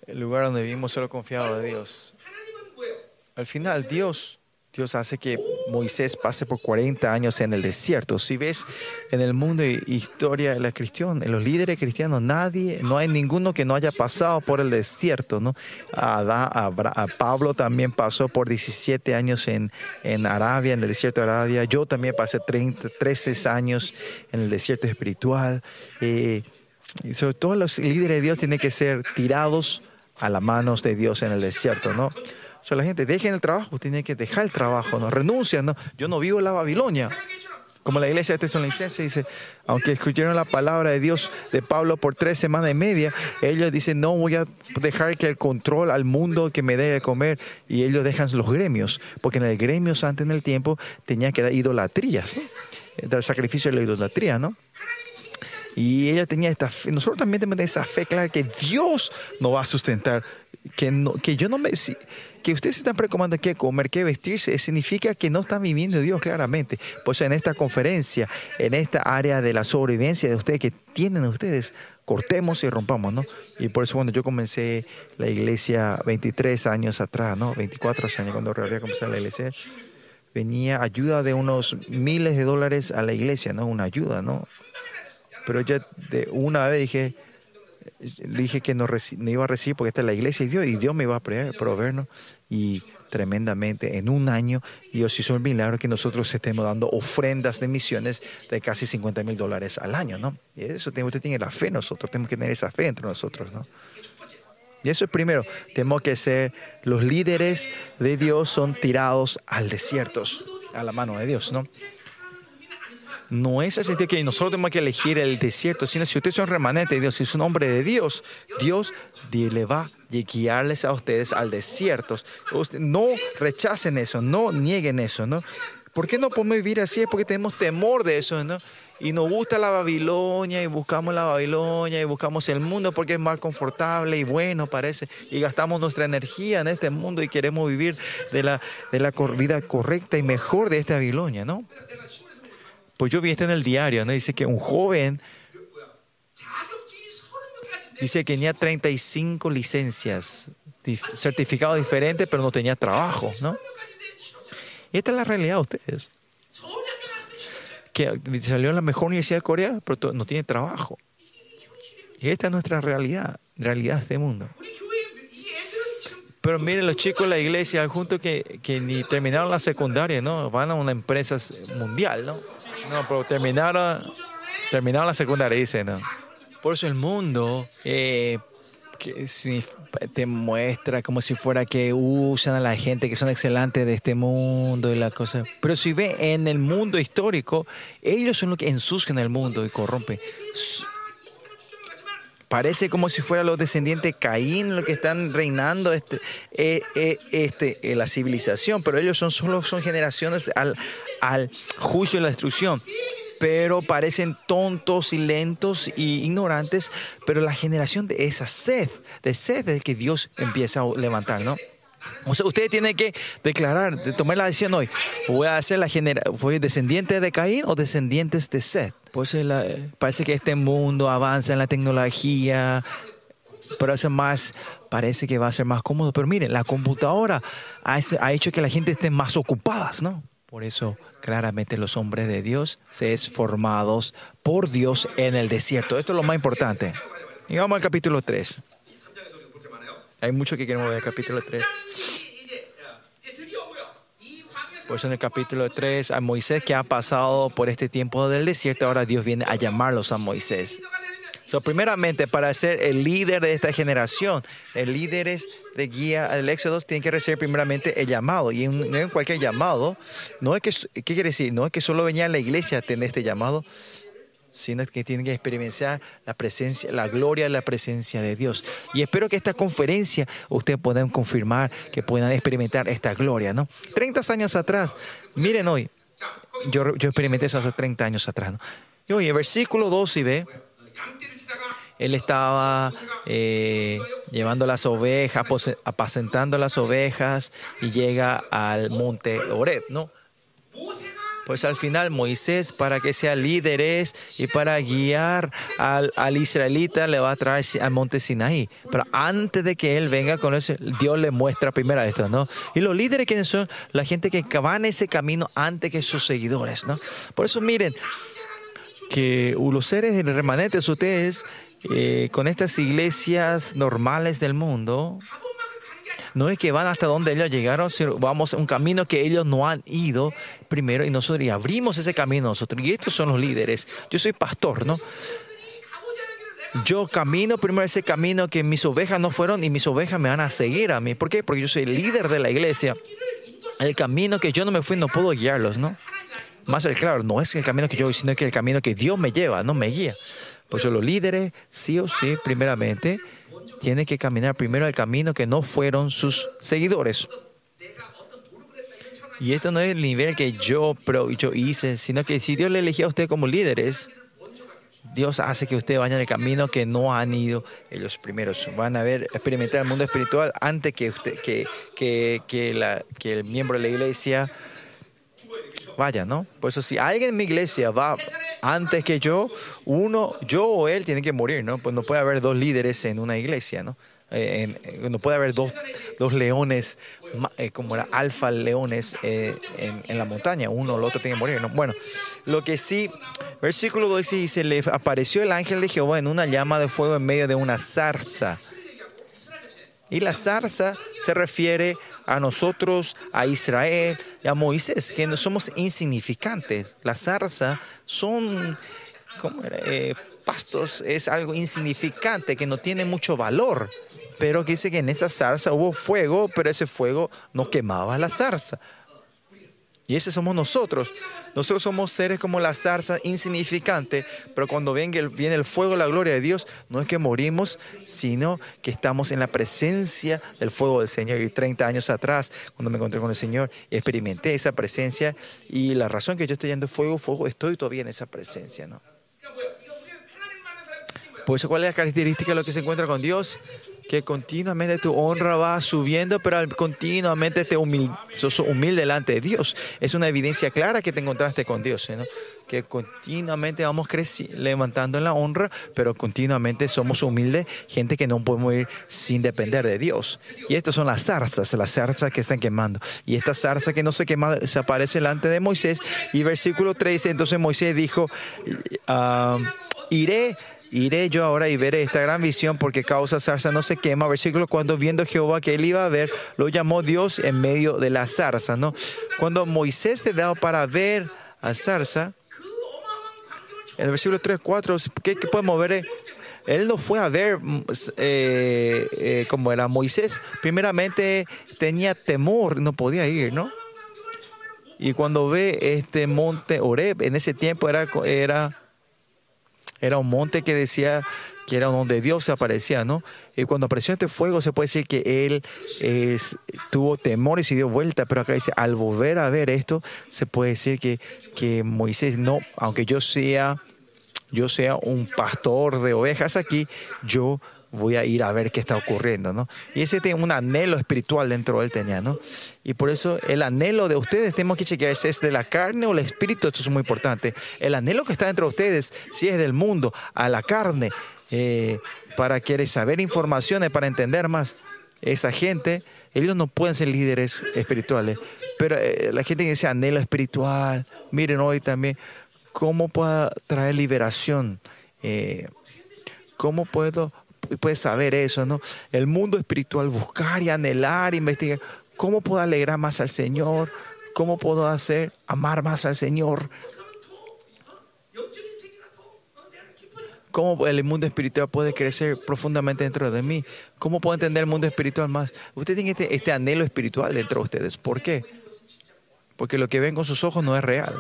El lugar donde vivimos solo confiado de Dios. Al final, Dios, Dios hace que Moisés pase por 40 años en el desierto. Si ves en el mundo de historia de la cristiana, en los líderes cristianos, nadie, no hay ninguno que no haya pasado por el desierto, ¿no? Pablo también pasó por 17 años en, en Arabia, en el desierto de Arabia. Yo también pasé 30, 13 años en el desierto espiritual. Eh, y sobre todo los líderes de Dios tienen que ser tirados a las manos de Dios en el desierto, ¿no? O sea, la gente, dejen el trabajo, tiene que dejar el trabajo, no renuncian, no. Yo no vivo en la Babilonia. Como la iglesia de Tesalonicense dice, aunque escucharon la palabra de Dios de Pablo por tres semanas y media, ellos dicen, no voy a dejar que el control al mundo que me dé de comer. Y ellos dejan los gremios, porque en el gremio antes en el tiempo tenía que dar idolatrías, dar sacrificio de la idolatría, ¿no? Y ella tenía esta fe, nosotros también tenemos esa fe clara que Dios nos va a sustentar que, no, que yo no me... que ustedes están preocupando qué comer, qué vestirse, significa que no están viviendo Dios claramente. Pues en esta conferencia, en esta área de la sobrevivencia de ustedes que tienen ustedes, cortemos y rompamos, ¿no? Y por eso cuando yo comencé la iglesia 23 años atrás, ¿no? 24 años cuando realmente comencé la iglesia, venía ayuda de unos miles de dólares a la iglesia, ¿no? Una ayuda, ¿no? Pero yo de una vez dije, dije que no, iba a recibir porque esta es la iglesia y Dios, y Dios me iba a proveer, ¿no? Y tremendamente, en un año, Dios hizo el milagro que nosotros estemos dando ofrendas de misiones de casi 50 mil dólares al año, ¿no? Y eso usted tiene la fe nosotros, tenemos que tener esa fe entre nosotros, ¿no? Y eso es primero, tenemos que ser los líderes de Dios son tirados al desierto, a la mano de Dios, ¿no? No es el sentido que nosotros tenemos que elegir el desierto, sino si ustedes son remanentes de Dios, si es un hombre de Dios, Dios le va a guiarles a ustedes al desierto. No rechacen eso, no nieguen eso, ¿no? ¿Por qué no podemos vivir así? Es porque tenemos temor de eso, ¿no? y nos gusta la Babilonia y buscamos la Babilonia y buscamos el mundo porque es más confortable y bueno parece y gastamos nuestra energía en este mundo y queremos vivir de la, de la vida correcta y mejor de esta Babilonia, ¿no? Pues yo vi esto en el diario, ¿no? Dice que un joven dice que tenía 35 licencias, certificados diferentes, pero no tenía trabajo, ¿no? Y esta es la realidad de ustedes que salió en la mejor universidad de Corea, pero no tiene trabajo. Y esta es nuestra realidad, realidad de este mundo. Pero miren, los chicos de la iglesia, junto que, que ni terminaron la secundaria, ¿no? Van a una empresa mundial, ¿no? No, pero terminaron, terminaron la secundaria, dice, ¿no? Por eso el mundo eh, que te muestra como si fuera que usan a la gente que son excelentes de este mundo y la cosa. Pero si ve en el mundo histórico, ellos son los que ensucian el mundo y corrompen. Parece como si fueran los descendientes de Caín los que están reinando este, eh, eh, este, eh, la civilización, pero ellos son solo son generaciones al, al juicio y la destrucción pero parecen tontos y lentos y ignorantes, pero la generación de esa sed, de sed es que Dios empieza a levantar, ¿no? O sea, usted tiene que declarar, de tomar la decisión hoy. ¿Voy a ser la ¿Voy descendiente de Caín o descendientes de Seth? Pues parece que este mundo avanza en la tecnología, pero eso más, parece que va a ser más cómodo. Pero miren, la computadora ha, hecho que la gente esté más ocupadas, ¿no? Por eso, claramente, los hombres de Dios se es formados por Dios en el desierto. Esto es lo más importante. Y vamos al capítulo 3. Hay mucho que queremos ver capítulo 3. Por eso en el capítulo 3, a Moisés que ha pasado por este tiempo del desierto, ahora Dios viene a llamarlos a Moisés primeramente, para ser el líder de esta generación, el líder de guía del Éxodo tiene que recibir primeramente el llamado. Y no en cualquier llamado, no es que, ¿qué quiere decir? No es que solo venía a la iglesia a tener este llamado, sino que tienen que experimentar la presencia, la gloria de la presencia de Dios. Y espero que esta conferencia ustedes puedan confirmar que puedan experimentar esta gloria, ¿no? 30 años atrás, miren hoy, yo, yo experimenté eso hace 30 años atrás, ¿no? Y hoy, el versículo 2 y ve, él estaba eh, llevando las ovejas, apacentando las ovejas y llega al monte Oreb, ¿no? Pues al final Moisés, para que sea líderes y para guiar al, israelita, le va a traer al monte Sinaí. Pero antes de que él venga con eso, Dios le muestra primero esto, ¿no? Y los líderes, ¿quiénes son? La gente que van ese camino antes que sus seguidores, ¿no? Por eso miren, que los seres remanentes, ustedes, eh, con estas iglesias normales del mundo, no es que van hasta donde ellos llegaron, sino vamos a un camino que ellos no han ido primero y nosotros y abrimos ese camino nosotros. Y estos son los líderes. Yo soy pastor, ¿no? Yo camino primero ese camino que mis ovejas no fueron y mis ovejas me van a seguir a mí. ¿Por qué? Porque yo soy el líder de la iglesia. El camino que yo no me fui no puedo guiarlos, ¿no? Más claro, no es el camino que yo voy, sino que el camino que Dios me lleva, no me guía. Por eso los líderes, sí o sí, primeramente, tienen que caminar primero el camino que no fueron sus seguidores. Y esto no es el nivel que yo, yo hice, sino que si Dios le eligió a usted como líderes, Dios hace que ustedes vayan el camino que no han ido ellos primeros. Van a ver, experimentar el mundo espiritual antes que, usted, que, que, que el miembro de la iglesia vaya, ¿no? Por eso si alguien en mi iglesia va antes que yo, uno, yo o él tiene que morir, ¿no? Pues no puede haber dos líderes en una iglesia, ¿no? Eh, no puede haber dos, dos leones, eh, como era alfa leones eh, en, en, la montaña, uno o el otro tiene que morir. ¿no? Bueno, lo que sí, versículo 12 dice, le apareció el ángel de Jehová en una llama de fuego en medio de una zarza. Y la zarza se refiere a nosotros, a Israel y a Moisés, que no somos insignificantes. La zarza son como, eh, pastos, es algo insignificante, que no tiene mucho valor pero que dice que en esa zarza hubo fuego, pero ese fuego no quemaba la zarza. Y ese somos nosotros. Nosotros somos seres como la zarza insignificante, pero cuando viene el, viene el fuego, la gloria de Dios, no es que morimos, sino que estamos en la presencia del fuego del Señor. Y 30 años atrás, cuando me encontré con el Señor, experimenté esa presencia y la razón que yo estoy yendo fuego, fuego, estoy todavía en esa presencia. ¿no? Por eso, ¿cuál es la característica de lo que se encuentra con Dios? Que continuamente tu honra va subiendo, pero continuamente te humilde, sos humilde delante de Dios. Es una evidencia clara que te encontraste con Dios, ¿no? que continuamente vamos levantando en la honra, pero continuamente somos humildes, gente que no podemos ir sin depender de Dios. Y estas son las zarzas, las zarzas que están quemando. Y esta zarza que no se quema, se aparece delante de Moisés. Y versículo 13, entonces Moisés dijo, ah, iré Iré yo ahora y veré esta gran visión porque causa zarza no se quema. Versículo cuando viendo Jehová que él iba a ver, lo llamó Dios en medio de la zarza, ¿no? Cuando Moisés te da para ver a zarza, en el versículo 3, 4, ¿qué, qué podemos ver? Él no fue a ver eh, eh, como era Moisés. Primeramente tenía temor, no podía ir, ¿no? Y cuando ve este monte Oreb, en ese tiempo era, era era un monte que decía que era donde Dios se aparecía, ¿no? Y cuando apareció este fuego se puede decir que él tuvo temor y dio vuelta, pero acá dice, al volver a ver esto, se puede decir que, que Moisés, no, aunque yo sea, yo sea un pastor de ovejas aquí, yo voy a ir a ver qué está ocurriendo, ¿no? Y ese tiene un anhelo espiritual dentro de él tenía, ¿no? Y por eso el anhelo de ustedes tenemos que chequear si es de la carne o el espíritu, esto es muy importante. El anhelo que está dentro de ustedes, si es del mundo, a la carne, eh, para querer saber informaciones, para entender más, esa gente, ellos no pueden ser líderes espirituales, pero eh, la gente que dice anhelo espiritual, miren hoy también, ¿cómo puedo traer liberación? Eh, ¿Cómo puedo saber eso, ¿no? El mundo espiritual, buscar y anhelar, investigar. ¿Cómo puedo alegrar más al Señor? ¿Cómo puedo hacer amar más al Señor? ¿Cómo el mundo espiritual puede crecer profundamente dentro de mí? ¿Cómo puedo entender el mundo espiritual más? Usted tiene este, este anhelo espiritual dentro de ustedes. ¿Por qué? Porque lo que ven con sus ojos no es real.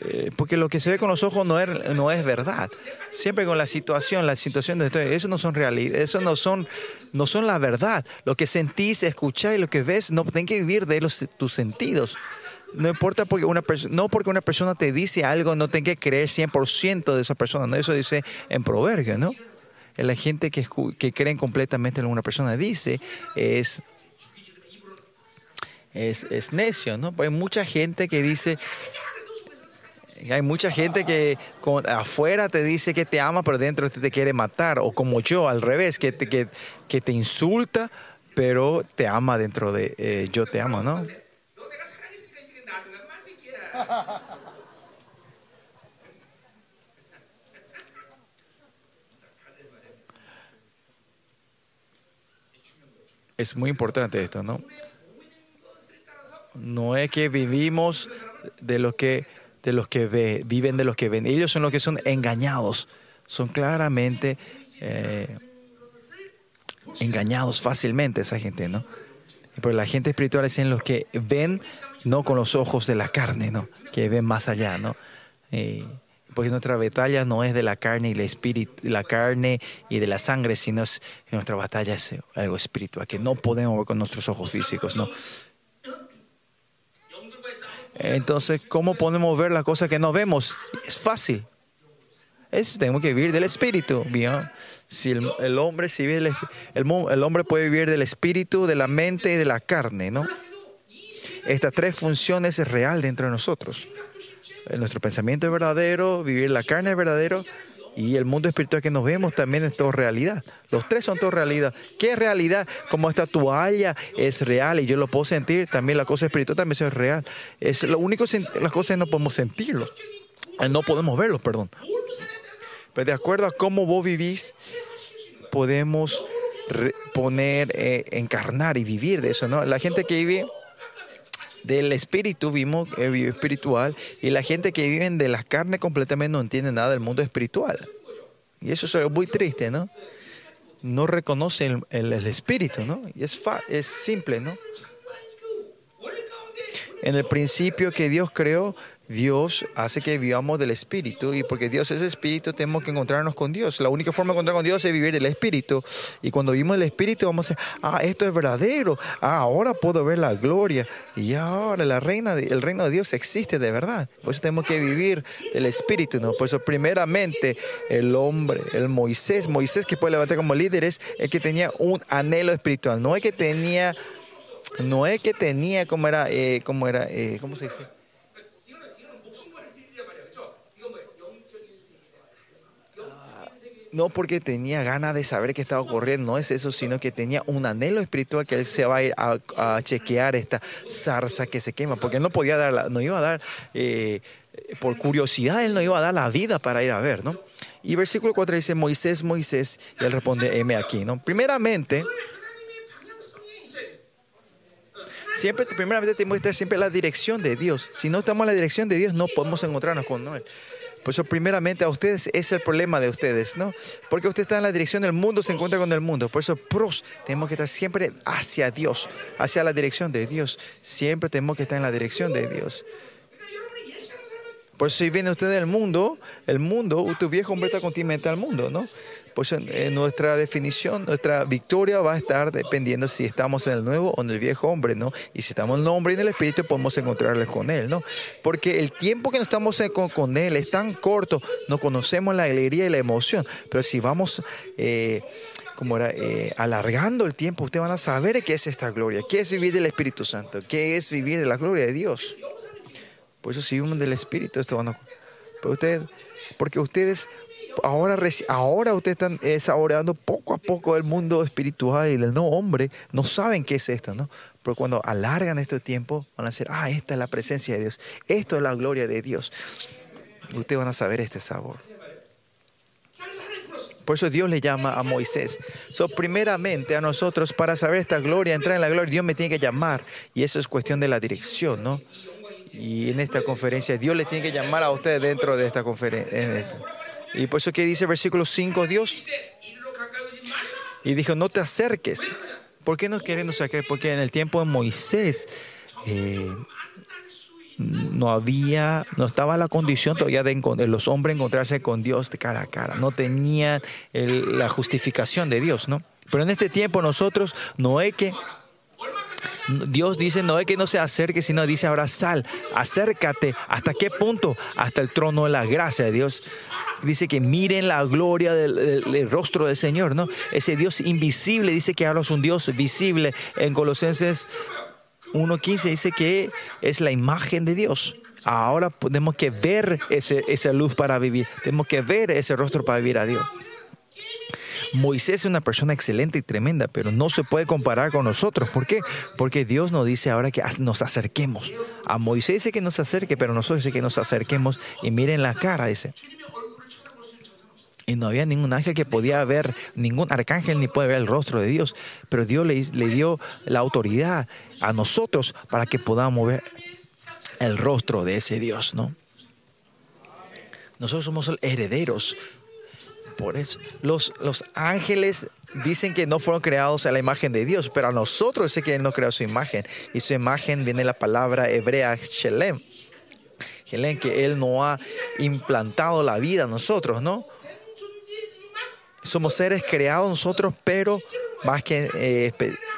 Eh, porque lo que se ve con los ojos no es, verdad. Siempre con la situación, la situación de eso no son realidad, eso no son, no son la verdad. Lo que sentís, escuchás y lo que ves, no tienen que vivir de los, tus sentidos. No importa porque una no porque una persona te dice algo, no tenga que creer 100% de esa persona. ¿no? Eso dice en proverbio, ¿no? La gente que, que creen completamente en lo que una persona dice es es, es, necio, ¿no? Hay mucha gente que dice, hay mucha gente que afuera te dice que te ama, pero dentro te quiere matar. O como yo, al revés, que te, que, que te insulta, pero te ama dentro de eh, yo te amo, ¿no? Es muy importante esto, ¿no? No es que vivimos de lo que de los que ve, viven de los que ven. Ellos son los que son engañados, son claramente eh, engañados fácilmente esa gente, ¿no? Pero la gente espiritual es en los que ven no con los ojos de la carne, ¿no? Que ven más allá, ¿no? Porque nuestra batalla no es de la carne y el espíritu, la carne y de la sangre, sino es nuestra batalla es algo espiritual que no podemos ver con nuestros ojos físicos, ¿no? Entonces, ¿cómo podemos ver las cosas que no vemos? Es fácil. Es, tenemos que vivir del espíritu. ¿bien? Si el, hombre, si vive el, el, el hombre puede vivir del espíritu, de la mente y de la carne, ¿no? Estas tres funciones es real dentro de nosotros. Nuestro pensamiento es verdadero, vivir la carne es verdadero y el mundo espiritual que nos vemos también es todo realidad. Los tres son todo realidad. ¿Qué es realidad? Como esta toalla es real y yo lo puedo sentir, también la cosa espiritual también es real. Es lo único, las cosas no podemos sentirlo. No podemos verlo, perdón. Pero de acuerdo a cómo vos vivís, podemos poner, eh, encarnar y vivir de eso, ¿no? La gente que vive del espíritu, vimos el eh, espiritual, y la gente que vive de las carnes completamente no entiende nada del mundo espiritual. Y eso es muy triste, ¿no? No reconoce el, el, espíritu, ¿no? Y es, es simple, ¿no? En el principio que Dios creó, Dios hace que vivamos del Espíritu y porque Dios es Espíritu tenemos que encontrarnos con Dios. La única forma de encontrar con Dios es vivir del Espíritu. Y cuando vivimos del Espíritu vamos a decir, ah, esto es verdadero, ah, ahora puedo ver la gloria y ahora la reina el reino de Dios existe de verdad. Por eso tenemos que vivir del Espíritu. ¿no? Por eso primeramente el hombre, el Moisés, Moisés que puede levantar como líderes, es que tenía un anhelo espiritual. No es que tenía, no es que tenía como era, eh, como era, eh, ¿cómo se dice? No porque tenía ganas de saber qué estaba ocurriendo, no es eso, sino que tenía un anhelo espiritual que él se va a ir a, chequear esta zarza que se quema, porque él no podía dar, no iba a dar, eh, por curiosidad, él no iba a dar la vida para ir a ver, ¿no? Y versículo 4 dice, Moisés, Moisés, y él responde, heme aquí, ¿no? Primeramente, siempre, tenemos que estar siempre en la dirección de Dios. Si no estamos en la dirección de Dios, no podemos encontrarnos con Él. Por eso, primeramente, a ustedes es el problema de ustedes, ¿no? Porque usted está en la dirección del mundo, se encuentra con el mundo. Por eso, pros, tenemos que estar siempre hacia Dios, hacia la dirección de Dios. Siempre tenemos que estar en la dirección de Dios. Por eso, si viene usted del mundo, el mundo, tu viejo hombre está continuamente al mundo, ¿no? Pues en nuestra definición, nuestra victoria va a estar dependiendo si estamos en el nuevo o en el viejo hombre, ¿no? Y si estamos en el hombre y en el espíritu, podemos encontrarles con Él, ¿no? Porque el tiempo que no estamos con, Él es tan corto, no conocemos la alegría y la emoción. Pero si vamos, eh, como era, eh, alargando el tiempo, ustedes van a saber qué es esta gloria, qué es vivir del Espíritu Santo, qué es vivir de la gloria de Dios. Por eso si vivimos del Espíritu, esto van a... Pero ustedes, porque ustedes ahora, ahora ustedes están eh, saboreando poco a poco el mundo espiritual y del no hombre, no saben qué es esto, ¿no? Pero cuando alargan este tiempo, van a decir, ah, esta es la presencia de Dios, esto es la gloria de Dios. Ustedes van a saber este sabor. Por eso Dios le llama a Moisés. So, primeramente a nosotros, para saber esta gloria, entrar en la gloria, Dios me tiene que llamar. Y eso es cuestión de la dirección, ¿no? Y en esta conferencia, Dios le tiene que llamar a ustedes dentro de esta conferencia. Y por eso que dice versículo 5 Dios. Y dijo, no te acerques. ¿Por qué no queremos acercar? Porque en el tiempo de Moisés eh, no había, no estaba la condición todavía de, los hombres encontrarse con Dios de cara a cara. No tenían la justificación de Dios, ¿no? Pero en este tiempo nosotros no es que Dios dice, no es que no se acerque, sino dice ahora sal, acércate. ¿Hasta qué punto? Hasta el trono de la gracia de Dios. Dice que miren la gloria del, rostro del Señor, ¿no? Ese Dios invisible dice que ahora es un Dios visible. En Colosenses 1.15 dice que es la imagen de Dios. Ahora tenemos que ver esa luz para vivir. Tenemos que ver ese rostro para vivir a Dios. Moisés es una persona excelente y tremenda, pero no se puede comparar con nosotros. ¿Por qué? Porque Dios nos dice ahora que nos acerquemos. A Moisés dice que nos acerque, pero nosotros dice que nos acerquemos y miren la cara, dice. Y no había ningún ángel que podía ver, ningún arcángel ni puede ver el rostro de Dios. Pero Dios le, dio la autoridad a nosotros para que podamos ver el rostro de ese Dios, ¿no? Nosotros somos herederos por eso, los, los ángeles dicen que no fueron creados a la imagen de Dios, pero a nosotros sé que Él no creó su imagen. Y su imagen viene la palabra hebrea Shelem. Shelem, que Él no ha implantado la vida a nosotros, ¿no? Somos seres creados nosotros, pero más que eh,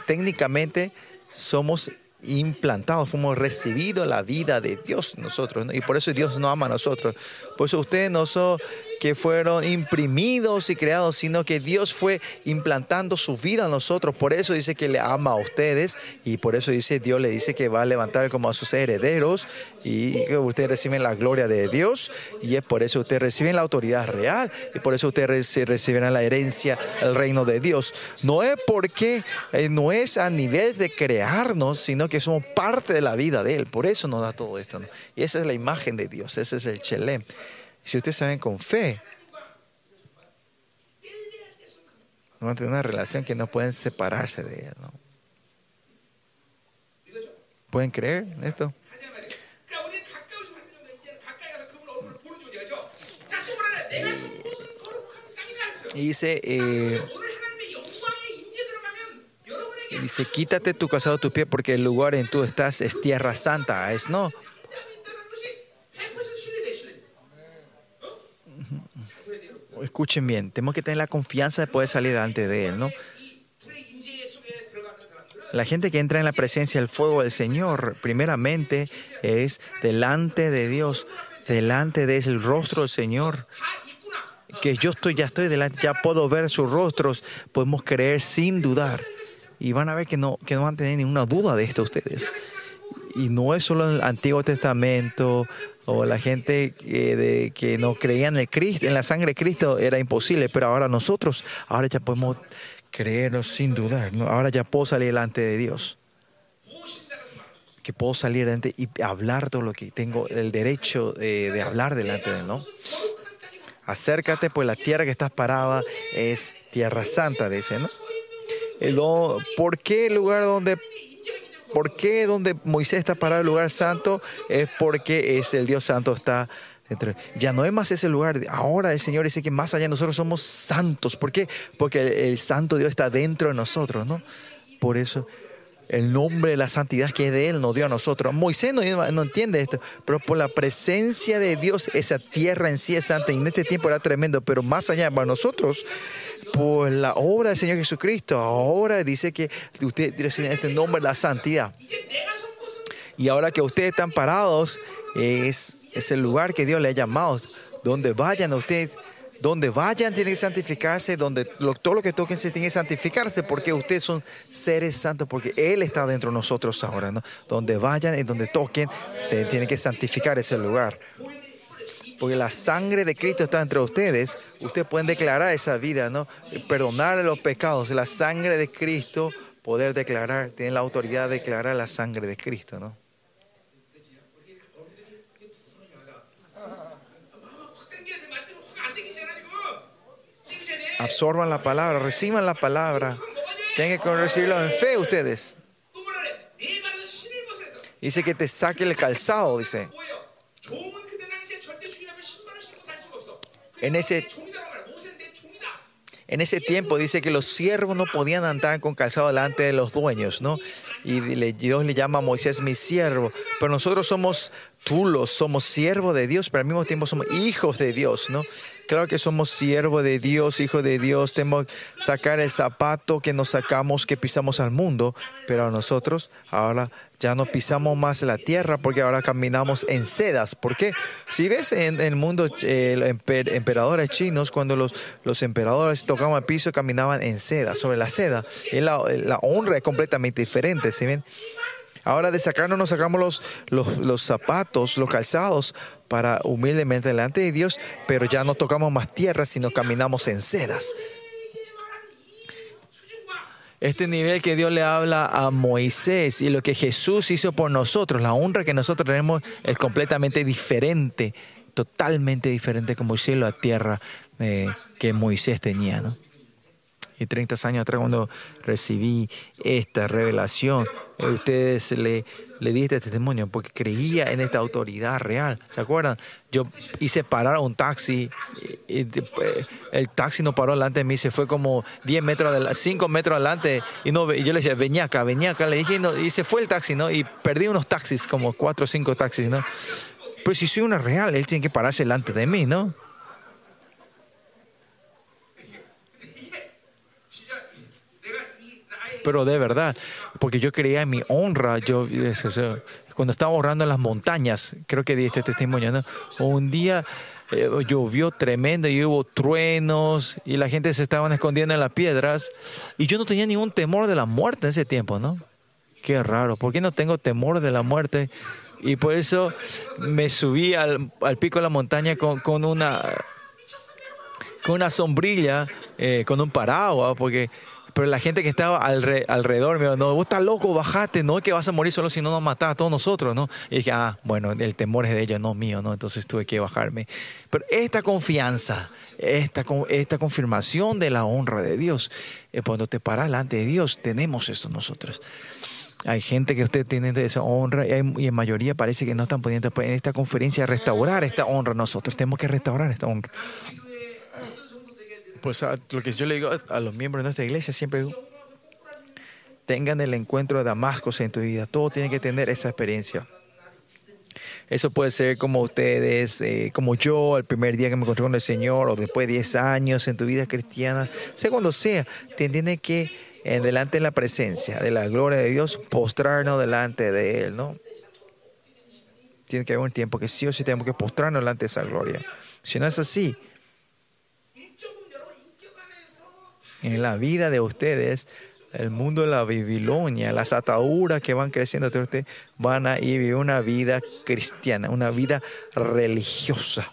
técnicamente somos implantados, fuimos recibidos la vida de Dios nosotros. Y por eso Dios nos ama a nosotros. Por eso ustedes no son que fueron imprimidos y creados, sino que Dios fue implantando su vida en nosotros. Por eso dice que le ama a ustedes y por eso dice Dios le dice que va a levantar como a sus herederos y que ustedes reciben la gloria de Dios y es por eso ustedes reciben la autoridad real y por eso ustedes recibirán la herencia, el reino de Dios. No es porque eh, no es a nivel de crearnos, sino que somos parte de la vida de Él. Por eso nos da todo esto. Y esa es la imagen de Dios, ese es el Chelem. Si ustedes saben con fe, van a tener una relación que no pueden separarse de Él. ¿no? ¿Pueden creer esto? Y dice, eh, dice, quítate tu casado tu pie porque el lugar en tú estás es tierra santa. Es no. Escuchen bien, tenemos que tener la confianza de poder salir delante de Él, ¿no? La gente que entra en la presencia del fuego del Señor, primeramente, es delante de Dios, delante de el rostro del Señor. Que yo estoy, ya estoy delante, ya puedo ver sus rostros, podemos creer sin dudar. Y van a ver que no, que no van a tener ninguna duda de esto ustedes. Y no es solo en el Antiguo Testamento o la gente que, que no creía en el Cristo, en la sangre de Cristo era imposible, pero ahora nosotros, ahora ya podemos creernos sin dudar. ¿no? Ahora ya puedo salir delante de Dios. Que puedo salir delante y hablar todo lo que tengo el derecho de, hablar delante de Él, ¿no? Acércate, pues la tierra que estás parada es tierra santa, dice, ¿no? ¿Por qué el lugar donde ¿Por qué donde Moisés está parado el lugar santo? Es porque es el Dios santo está dentro. Ya no es más ese lugar. Ahora el Señor dice que más allá nosotros somos santos. ¿Por qué? Porque el, santo Dios está dentro de nosotros, ¿no? Por eso el nombre de la santidad que de Él nos dio a nosotros. Moisés no, no, entiende esto, pero por la presencia de Dios, esa tierra en sí es santa y en este tiempo era tremendo, pero más allá para nosotros, por la obra del Señor Jesucristo, ahora dice que usted reciben este nombre, la santidad. Y ahora que ustedes están parados, es, es el lugar que Dios le ha llamado. Donde vayan ustedes donde vayan tienen que santificarse, donde todo lo que toquen se tiene que santificarse, porque ustedes son seres santos, porque Él está dentro de nosotros ahora, ¿no? Donde vayan y donde toquen, se tiene que santificar ese lugar. Porque la sangre de Cristo está entre ustedes, ustedes pueden declarar esa vida, ¿no? Perdonar los pecados, la sangre de Cristo, poder declarar, tienen la autoridad de declarar la sangre de Cristo, ¿no? absorban la palabra, reciban la palabra. Tienen que recibirlo en fe ustedes. Dice que te saque el calzado, dice. En ese, en ese tiempo dice que los siervos no podían andar con calzado delante de los dueños, ¿no? Y Dios le llama a Moisés mi siervo. Pero nosotros somos tulos, somos siervos de Dios, pero al mismo tiempo somos hijos de Dios, ¿no? Claro que somos siervos de Dios, hijo de Dios, tenemos que sacar el zapato que nos sacamos, que pisamos al mundo, pero nosotros ahora ya no pisamos más la tierra porque ahora caminamos en sedas. ¿Por qué? Si ves en, el mundo emperadores chinos, cuando los, los emperadores tocaban el piso, caminaban en seda, sobre la seda. Y la, la honra es completamente diferente, ¿sí ven? Ahora de sacarnos nos sacamos los, los, los, zapatos, los calzados para humildemente delante de Dios, pero ya no tocamos más tierra, sino caminamos en sedas. Este nivel que Dios le habla a Moisés y lo que Jesús hizo por nosotros, la honra que nosotros tenemos es completamente diferente, totalmente diferente como el cielo a tierra eh, que Moisés tenía. Y 30 años atrás cuando recibí esta revelación, eh, ustedes le, le este testimonio porque creía en esta autoridad real. ¿Se acuerdan? Yo hice parar un taxi, y, el taxi no paró delante de mí, se fue como 10 metros, 5 metros adelante y, no, y yo le dije, venía acá, venía acá, le dije, y se fue el taxi, ¿no? Y perdí unos taxis, como 4 o 5 taxis, ¿no? Pero si soy una real, él tiene que pararse delante de mí, ¿no? Pero de verdad, porque yo creía en mi honra, yo cuando estaba ahorrando en las montañas, creo que di este testimonio, ¿no? Un día eh, llovió tremendo y hubo truenos y la gente se estaban escondiendo en las piedras. Y yo no tenía ningún temor de la muerte en ese tiempo, ¿no? Qué raro, ¿por qué no tengo temor de la muerte? Y por eso me subí al, pico de la montaña con, con una con una sombrilla, eh, con un paraguas, porque pero la gente que estaba alrededor me dijo, no, vos estás loco, bajate, no es que vas a morir solo si no nos matás a todos nosotros, ¿no? Y dije, ah, bueno, el temor es de ellos, no mío, ¿no? Entonces tuve que bajarme. Pero esta confianza, esta, esta confirmación de la honra de Dios, eh, cuando te paras delante de Dios, tenemos esto nosotros. Hay gente que usted tiene esa honra y, en mayoría parece que no están poniendo en esta conferencia restaurar esta honra nosotros. Tenemos que restaurar esta honra. Pues lo que yo le digo a los miembros de nuestra iglesia siempre tengan el encuentro de Damasco en tu vida. Todo tiene que tener esa experiencia. Eso puede ser como ustedes, eh, como yo, el primer día que me encontré con el Señor, o después de 10 años en tu vida cristiana, sea cuando sea, tiene que, en delante de la presencia de la gloria de Dios, postrarnos delante de Él, ¿no? Tiene que haber un tiempo que sí o sí tenemos que postrarnos delante de esa gloria. Si no es así, en la vida de ustedes, el mundo de la Babilonia, las ataduras que van creciendo de van a ir vivir una vida cristiana, una vida religiosa.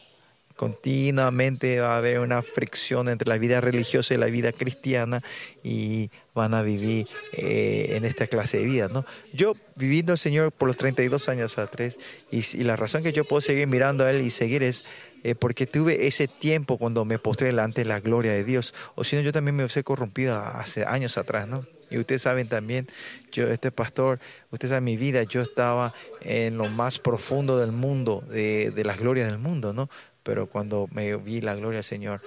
Continuamente va a haber una fricción entre la vida religiosa y la vida cristiana y van a vivir eh, en esta clase de vida. ¿no? Yo viviendo al Señor por los 32 años atrás y, y la razón que yo puedo seguir mirando a Él y seguir es eh, porque tuve ese tiempo cuando me postré delante de la gloria de Dios. O si no, yo también me hubiese corrompido hace años atrás, ¿no? Y ustedes saben también, yo, este pastor, ustedes saben mi vida, yo estaba en lo más profundo del mundo, de, de las glorias del mundo, ¿no? Pero cuando me vi la gloria del Señor,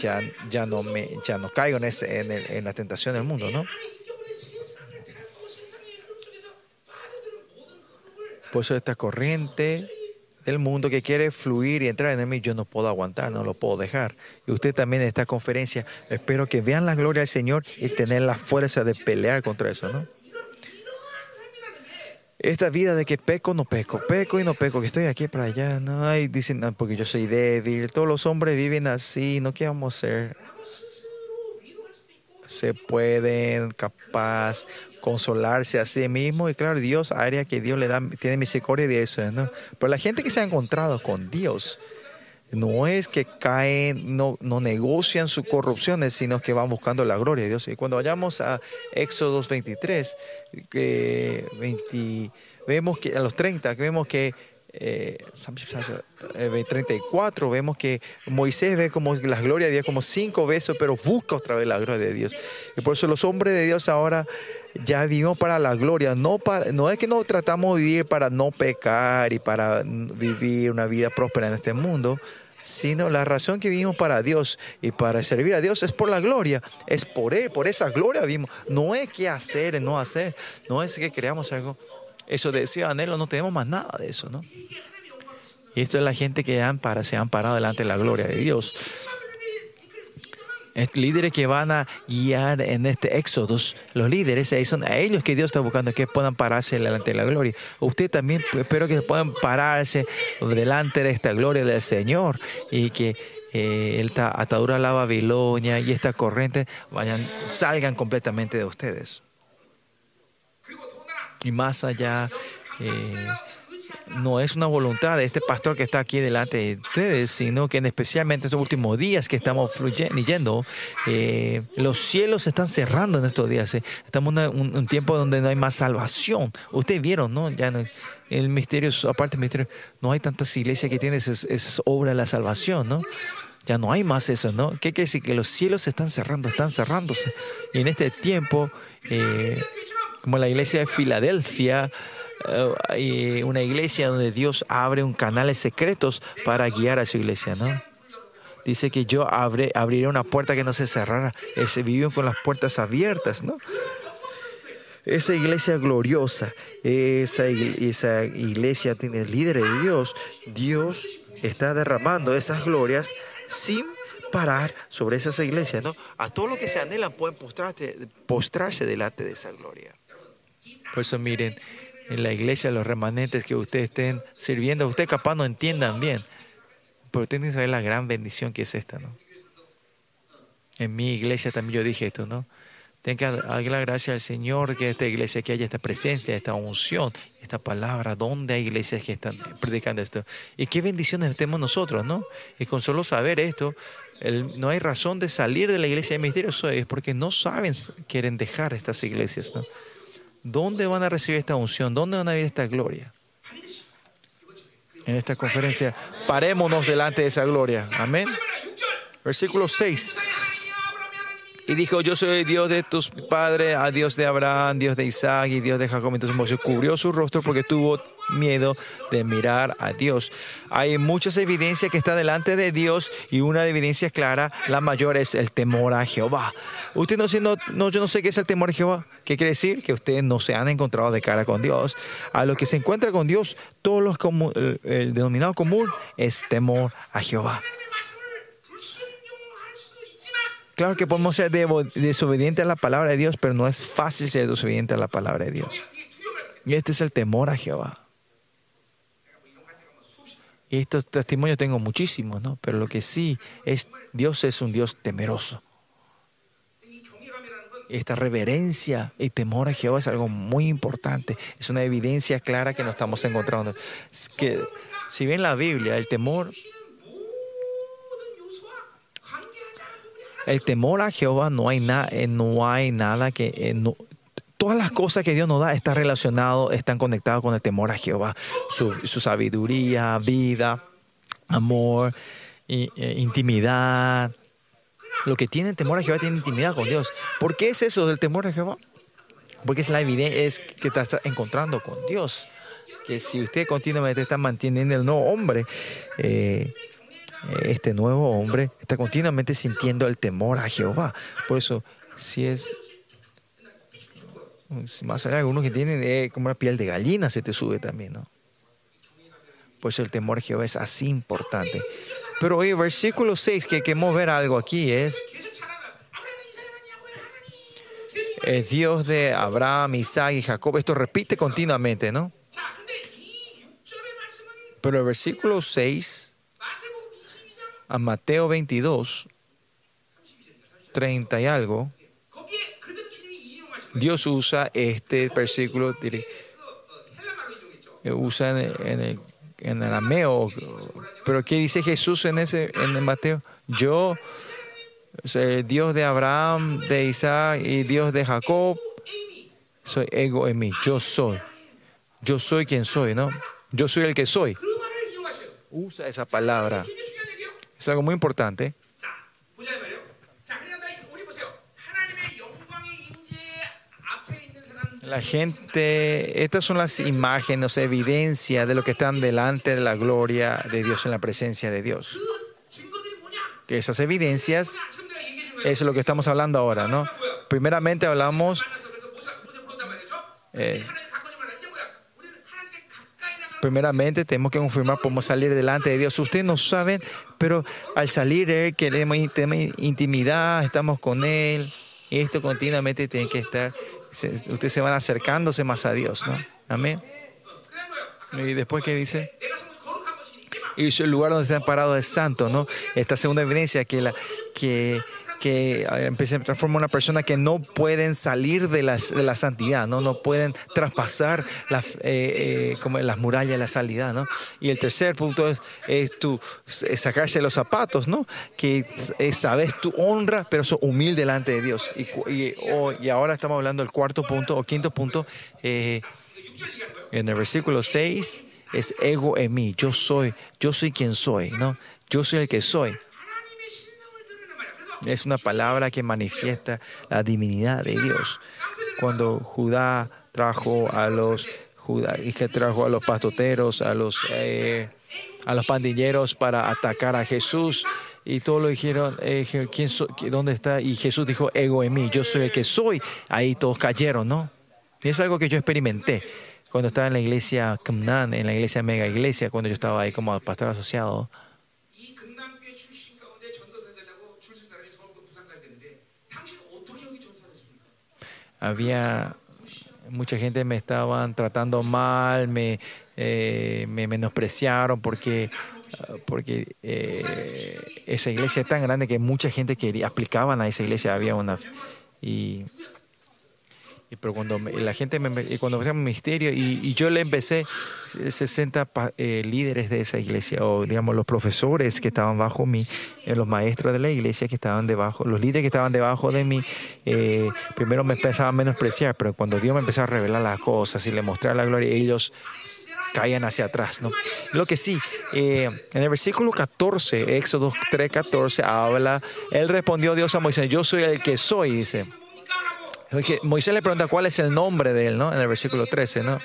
ya, ya, no, me, ya no caigo en, ese, en, en la tentación del mundo, ¿no? Por eso esta corriente del mundo que quiere fluir y entrar en mí, yo no puedo aguantar, no lo puedo dejar. Y usted también en esta conferencia, espero que vean la gloria del Señor y tener la fuerza de pelear contra eso, ¿no? Esta vida de que peco, no peco, peco y no peco, que estoy aquí para allá, no hay, dicen, porque yo soy débil, todos los hombres viven así, ¿no a hacer? Se pueden, capaz, consolarse a sí mismo y claro, Dios, área que Dios le da, tiene misericordia de eso, ¿no? Pero la gente que se ha encontrado con Dios, no es que caen, no, no negocian sus corrupciones, sino que van buscando la gloria de Dios. Y cuando vayamos a Éxodo 23, que 20, vemos que a los 30, que vemos que eh, 34 eh, vemos que Moisés ve como la gloria de Dios como cinco veces, pero busca otra vez la gloria de Dios. Y por eso los hombres de Dios ahora ya vivimos para la gloria. No, para, no es que no tratamos de vivir para no pecar y para vivir una vida próspera en este mundo, sino la razón que vivimos para Dios y para servir a Dios es por la gloria, es por Él, por esa gloria vivimos. No es que hacer, no hacer, no es que creamos algo. Eso de ese anhelo, no tenemos más nada de eso, ¿no? Y esto es la gente que se han parado delante de la gloria de Dios líderes que van a guiar en este éxodo, los líderes, son a ellos que Dios está buscando que puedan pararse delante de la gloria. Usted también espero que puedan pararse delante de esta gloria del Señor y que eh, esta atadura a la Babilonia y esta corriente vayan, salgan completamente de ustedes. Y más allá, eh, no es una voluntad de este pastor que está aquí delante de ustedes, sino que en especialmente estos últimos días que estamos fluyendo, eh, los cielos se están cerrando en estos días. Eh. Estamos en un, tiempo donde no hay más salvación. Ustedes vieron, ¿no? Ya no, el misterio, aparte del misterio, no hay tantas iglesias que tienen esas, obras de la salvación, ¿no? Ya no hay más eso, ¿no? ¿Qué quiere decir? Que los cielos se están cerrando, están cerrándose. Y en este tiempo, eh, como la iglesia de Filadelfia, hay una iglesia donde Dios abre un canales secretos para guiar a su iglesia, ¿no? Dice que yo abre, abriré una puerta que no se cerrara. Ese viven con las puertas abiertas, ¿no? Esa iglesia gloriosa, esa, esa iglesia tiene líderes de Dios. Dios está derramando esas glorias sin parar sobre esas iglesias, ¿no? A todo lo que se anhelan pueden postrarse, postrarse delante de esa gloria. Por eso miren, en la iglesia, los remanentes que ustedes estén sirviendo, ustedes capaz no entiendan bien, Pero tienen que saber la gran bendición que es esta, ¿no? En mi iglesia también yo dije esto, ¿no? Tengo que darle la gracia al Señor que esta iglesia, que haya esta presencia, esta unción, esta palabra, donde hay iglesias que están predicando esto. Y qué bendiciones tenemos nosotros, ¿no? Y con solo saber esto, no hay razón de salir de la iglesia de misterio, eso es porque no saben, quieren dejar estas iglesias, ¿no? ¿Dónde van a recibir esta unción? ¿Dónde van a ver esta gloria? En esta conferencia, parémonos delante de esa gloria. Amén. Versículo 6. Y dijo, yo soy Dios de tus padres, a Dios de Abraham, Dios de Isaac y Dios de Jacob. Entonces Moisés cubrió su rostro porque tuvo miedo de mirar a Dios. Hay muchas evidencias que está delante de Dios y una evidencia clara, la mayor es el temor a Jehová. Usted no, no, no, yo no sé qué es el temor a Jehová. ¿Qué quiere decir? Que ustedes no se han encontrado de cara con Dios. A lo que se encuentra con Dios, todos los el, el denominado común es temor a Jehová. Claro que podemos ser desobedientes a la palabra de Dios, pero no es fácil ser desobediente a la palabra de Dios. Y este es el temor a Jehová. Y estos testimonios tengo muchísimos, ¿no? Pero lo que sí es, Dios es un Dios temeroso. Esta reverencia y temor a Jehová es algo muy importante. Es una evidencia clara que nos estamos encontrando. que, si bien la Biblia, el temor el temor a Jehová no hay, nada eh, no hay nada que... Eh, todas las cosas que Dios nos da están relacionadas, están conectadas con el temor a Jehová. Su, sabiduría, vida, amor, eh, intimidad. Lo que tiene temor a Jehová tiene intimidad con Dios. ¿Por qué es eso del temor a Jehová? Porque es la evidencia que te estás encontrando con Dios. Que si usted continuamente está manteniendo el nuevo hombre, este nuevo hombre está continuamente sintiendo el temor a Jehová. Por eso, si es más allá, algunos que tienen eh, como una piel de gallina se te sube también, ¿no? Por eso el temor a Jehová es así importante. Pero hoy, versículo 6, que queremos ver algo aquí es. El Dios de Abraham, Isaac y Jacob. Esto repite continuamente, ¿no? Pero el versículo 6 a Mateo 22, 30 y algo, Dios usa este versículo, usa en el, en arameo, pero ¿qué dice Jesús en ese en el Mateo? Yo, soy Dios de Abraham, de Isaac y Dios de Jacob, soy ego en mí, yo soy, yo soy quien soy, ¿no? Yo soy el que soy. Usa esa palabra. Es algo muy importante. La gente, estas son las imágenes, evidencia de lo que están delante de la gloria de Dios en la presencia de Dios. Esas evidencias es lo que estamos hablando ahora, ¿no? Primeramente hablamos eh, primeramente tenemos que confirmar, podemos salir delante de Dios. Ustedes no saben, pero al salir Él queremos intimidad, estamos con Él. Y esto continuamente tiene que estar, ustedes se van acercándose más a Dios, ¿no? Amén. Y después, ¿qué dice? Y el lugar donde están parados es santo, ¿no? Esta segunda evidencia que, la, que que se transforma en una persona que no pueden salir de, de la santidad, ¿no? no pueden traspasar las, eh, eh, como las murallas de la santidad. ¿no? Y el tercer punto es, tu, sacarse los zapatos, ¿no? que sabes tu honra, pero sos humilde delante de Dios. Y, y, ahora estamos hablando del cuarto punto o quinto punto. Eh, en el versículo 6 es ego en mí, yo soy, yo soy quien soy, ¿no? Yo soy el que soy. Es una palabra que manifiesta la divinidad de Dios. Cuando Judá trajo a los y que trajo a los pastoteros, a los eh, a los pandilleros para atacar a Jesús y todos lo dijeron, eh, ¿quién ¿dónde está? Y Jesús dijo, ego en mí, yo soy el que soy. Ahí todos cayeron, ¿no? Y es algo que yo experimenté cuando estaba en la iglesia Kumnan, en la iglesia mega iglesia, cuando yo estaba ahí como pastor asociado. Había mucha gente me estaban tratando mal, me, eh, me menospreciaron porque porque eh, esa iglesia es tan grande que mucha gente quería, aplicaban a esa iglesia, había una... y pero cuando me- la gente me, cuando empecé mi ministerio y, y yo le empecé 60 pa- eh, líderes de esa iglesia o digamos los profesores que estaban bajo mí eh, los maestros de la iglesia que estaban debajo los líderes que estaban debajo de mí eh, primero me empezaban a menospreciar pero cuando Dios me empezó a revelar las cosas y le mostrar la gloria ellos caían hacia atrás, ¿no? Lo que sí, eh, en el versículo 14, Éxodo 3, 14, habla, él respondió Dios a Moisés, yo soy el que soy, dice. Moisés le pregunta cuál es el nombre de él, ¿no? En el versículo 13, ¿no?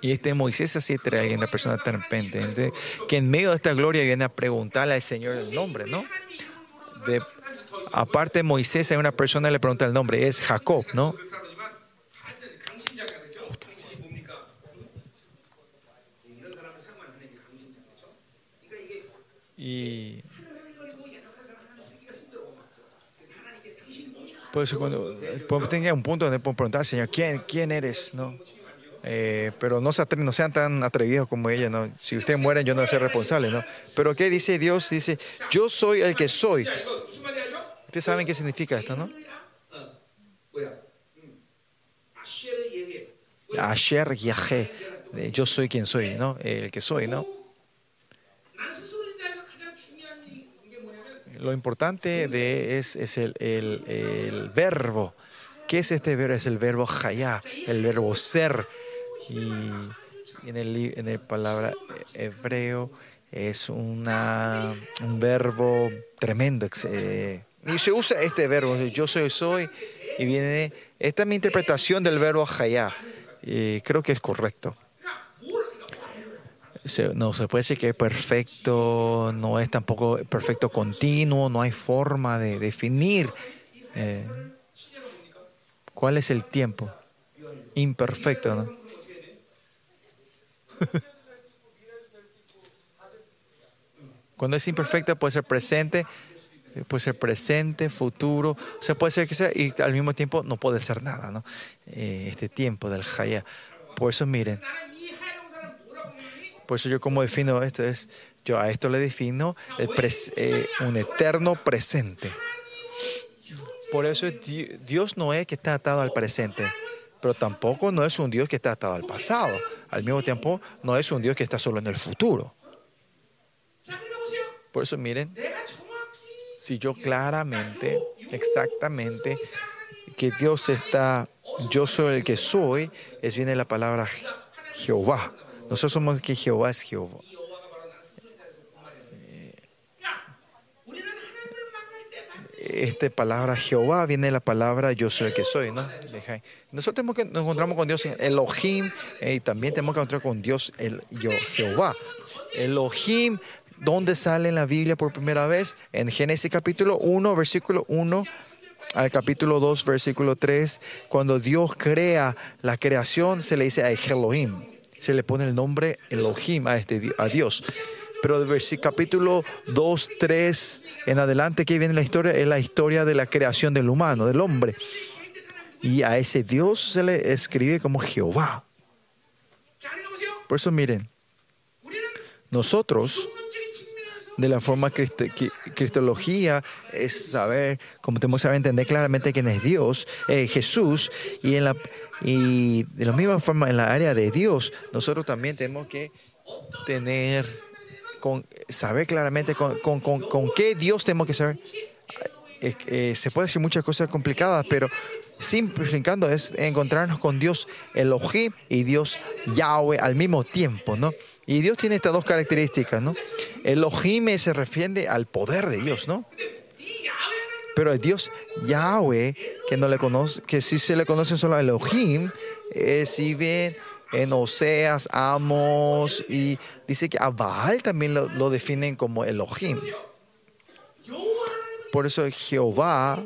Y este Moisés así trae alguien, una persona tan pendiente, que en medio de esta gloria viene a preguntarle al Señor el nombre, ¿no? Aparte Moisés, hay una persona que le pregunta el nombre, es Jacob, ¿no? Y Por eso cuando eh, tenga un punto donde puedo preguntar, Señor, ¿quién, quién eres? ¿No? Eh, pero no, se atre no sean tan atrevidos como ella. ¿no? Si ustedes mueren, yo no voy a ser responsable. ¿no? Pero ¿qué dice Dios? Dice, yo soy el que soy. Ustedes saben qué significa esto, ¿no? Asher Yahé, yo soy quien soy, ¿no? El que soy, ¿no? Lo importante de es, es el, el- el verbo. ¿Qué es este verbo? Es el verbo hayá, el verbo ser. Y en el, en el palabra hebreo es una, un verbo tremendo. eh, y se usa este verbo, yo soy, soy, y viene, esta es mi interpretación del verbo hayá. Y creo que es correcto. No se puede decir que es perfecto, no es tampoco perfecto continuo, no hay forma de definir eh, cuál es el tiempo. Imperfecto, ¿no? [LAUGHS] Cuando es imperfecta puede ser presente, eh, puede ser presente, futuro, o sea, puede ser que sea, y al mismo tiempo no puede ser nada, ¿no? Eh, este tiempo del Haya. Por eso miren, por eso yo como defino esto es, yo a esto le defino eh, un eterno presente. Por eso Dios no es que está atado al presente, pero tampoco no es un Dios que está atado al pasado. Al mismo tiempo, no es un Dios que está solo en el futuro. Por eso miren, si yo claramente, exactamente, que Dios está, yo soy el que soy, es viene la palabra Jehová. Nosotros somos que Jehová es Jehová. Esta palabra Jehová viene de la palabra yo soy el que soy, ¿no? Nosotros tenemos que nos encontramos con Dios en Elohim eh, y también tenemos que encontrar con Dios el yo, Jehová. Elohim, ¿dónde sale en la Biblia por primera vez? En Génesis capítulo 1, versículo 1 al capítulo 2, versículo 3, cuando Dios crea la creación, se le dice a Elohim se le pone el nombre Elohim a, este, a Dios. Pero del capítulo 2, 3 en adelante que viene la historia es la historia de la creación del humano, del hombre. Y a ese Dios se le escribe como Jehová. Por eso miren, nosotros de la forma cristología es saber, como tenemos que entender claramente quién es Dios, eh, Jesús, y, en la, y de la misma forma en la área de Dios, nosotros también tenemos que tener, con, saber claramente con, con- con- qué Dios tenemos que saber. Eh, se puede decir muchas cosas complicadas, pero simplificando es encontrarnos con Dios Elohim y Dios Yahweh al mismo tiempo, ¿no? Y Dios tiene estas dos características, ¿no? Elohim se refiere al poder de Dios, ¿no? Pero el Dios Yahweh, que no le conoce, que sí se le conoce solo a Elohim, eh, si bien en Oseas, Amos, y dice que a Baal también lo, lo definen como Elohim. Por eso Jehová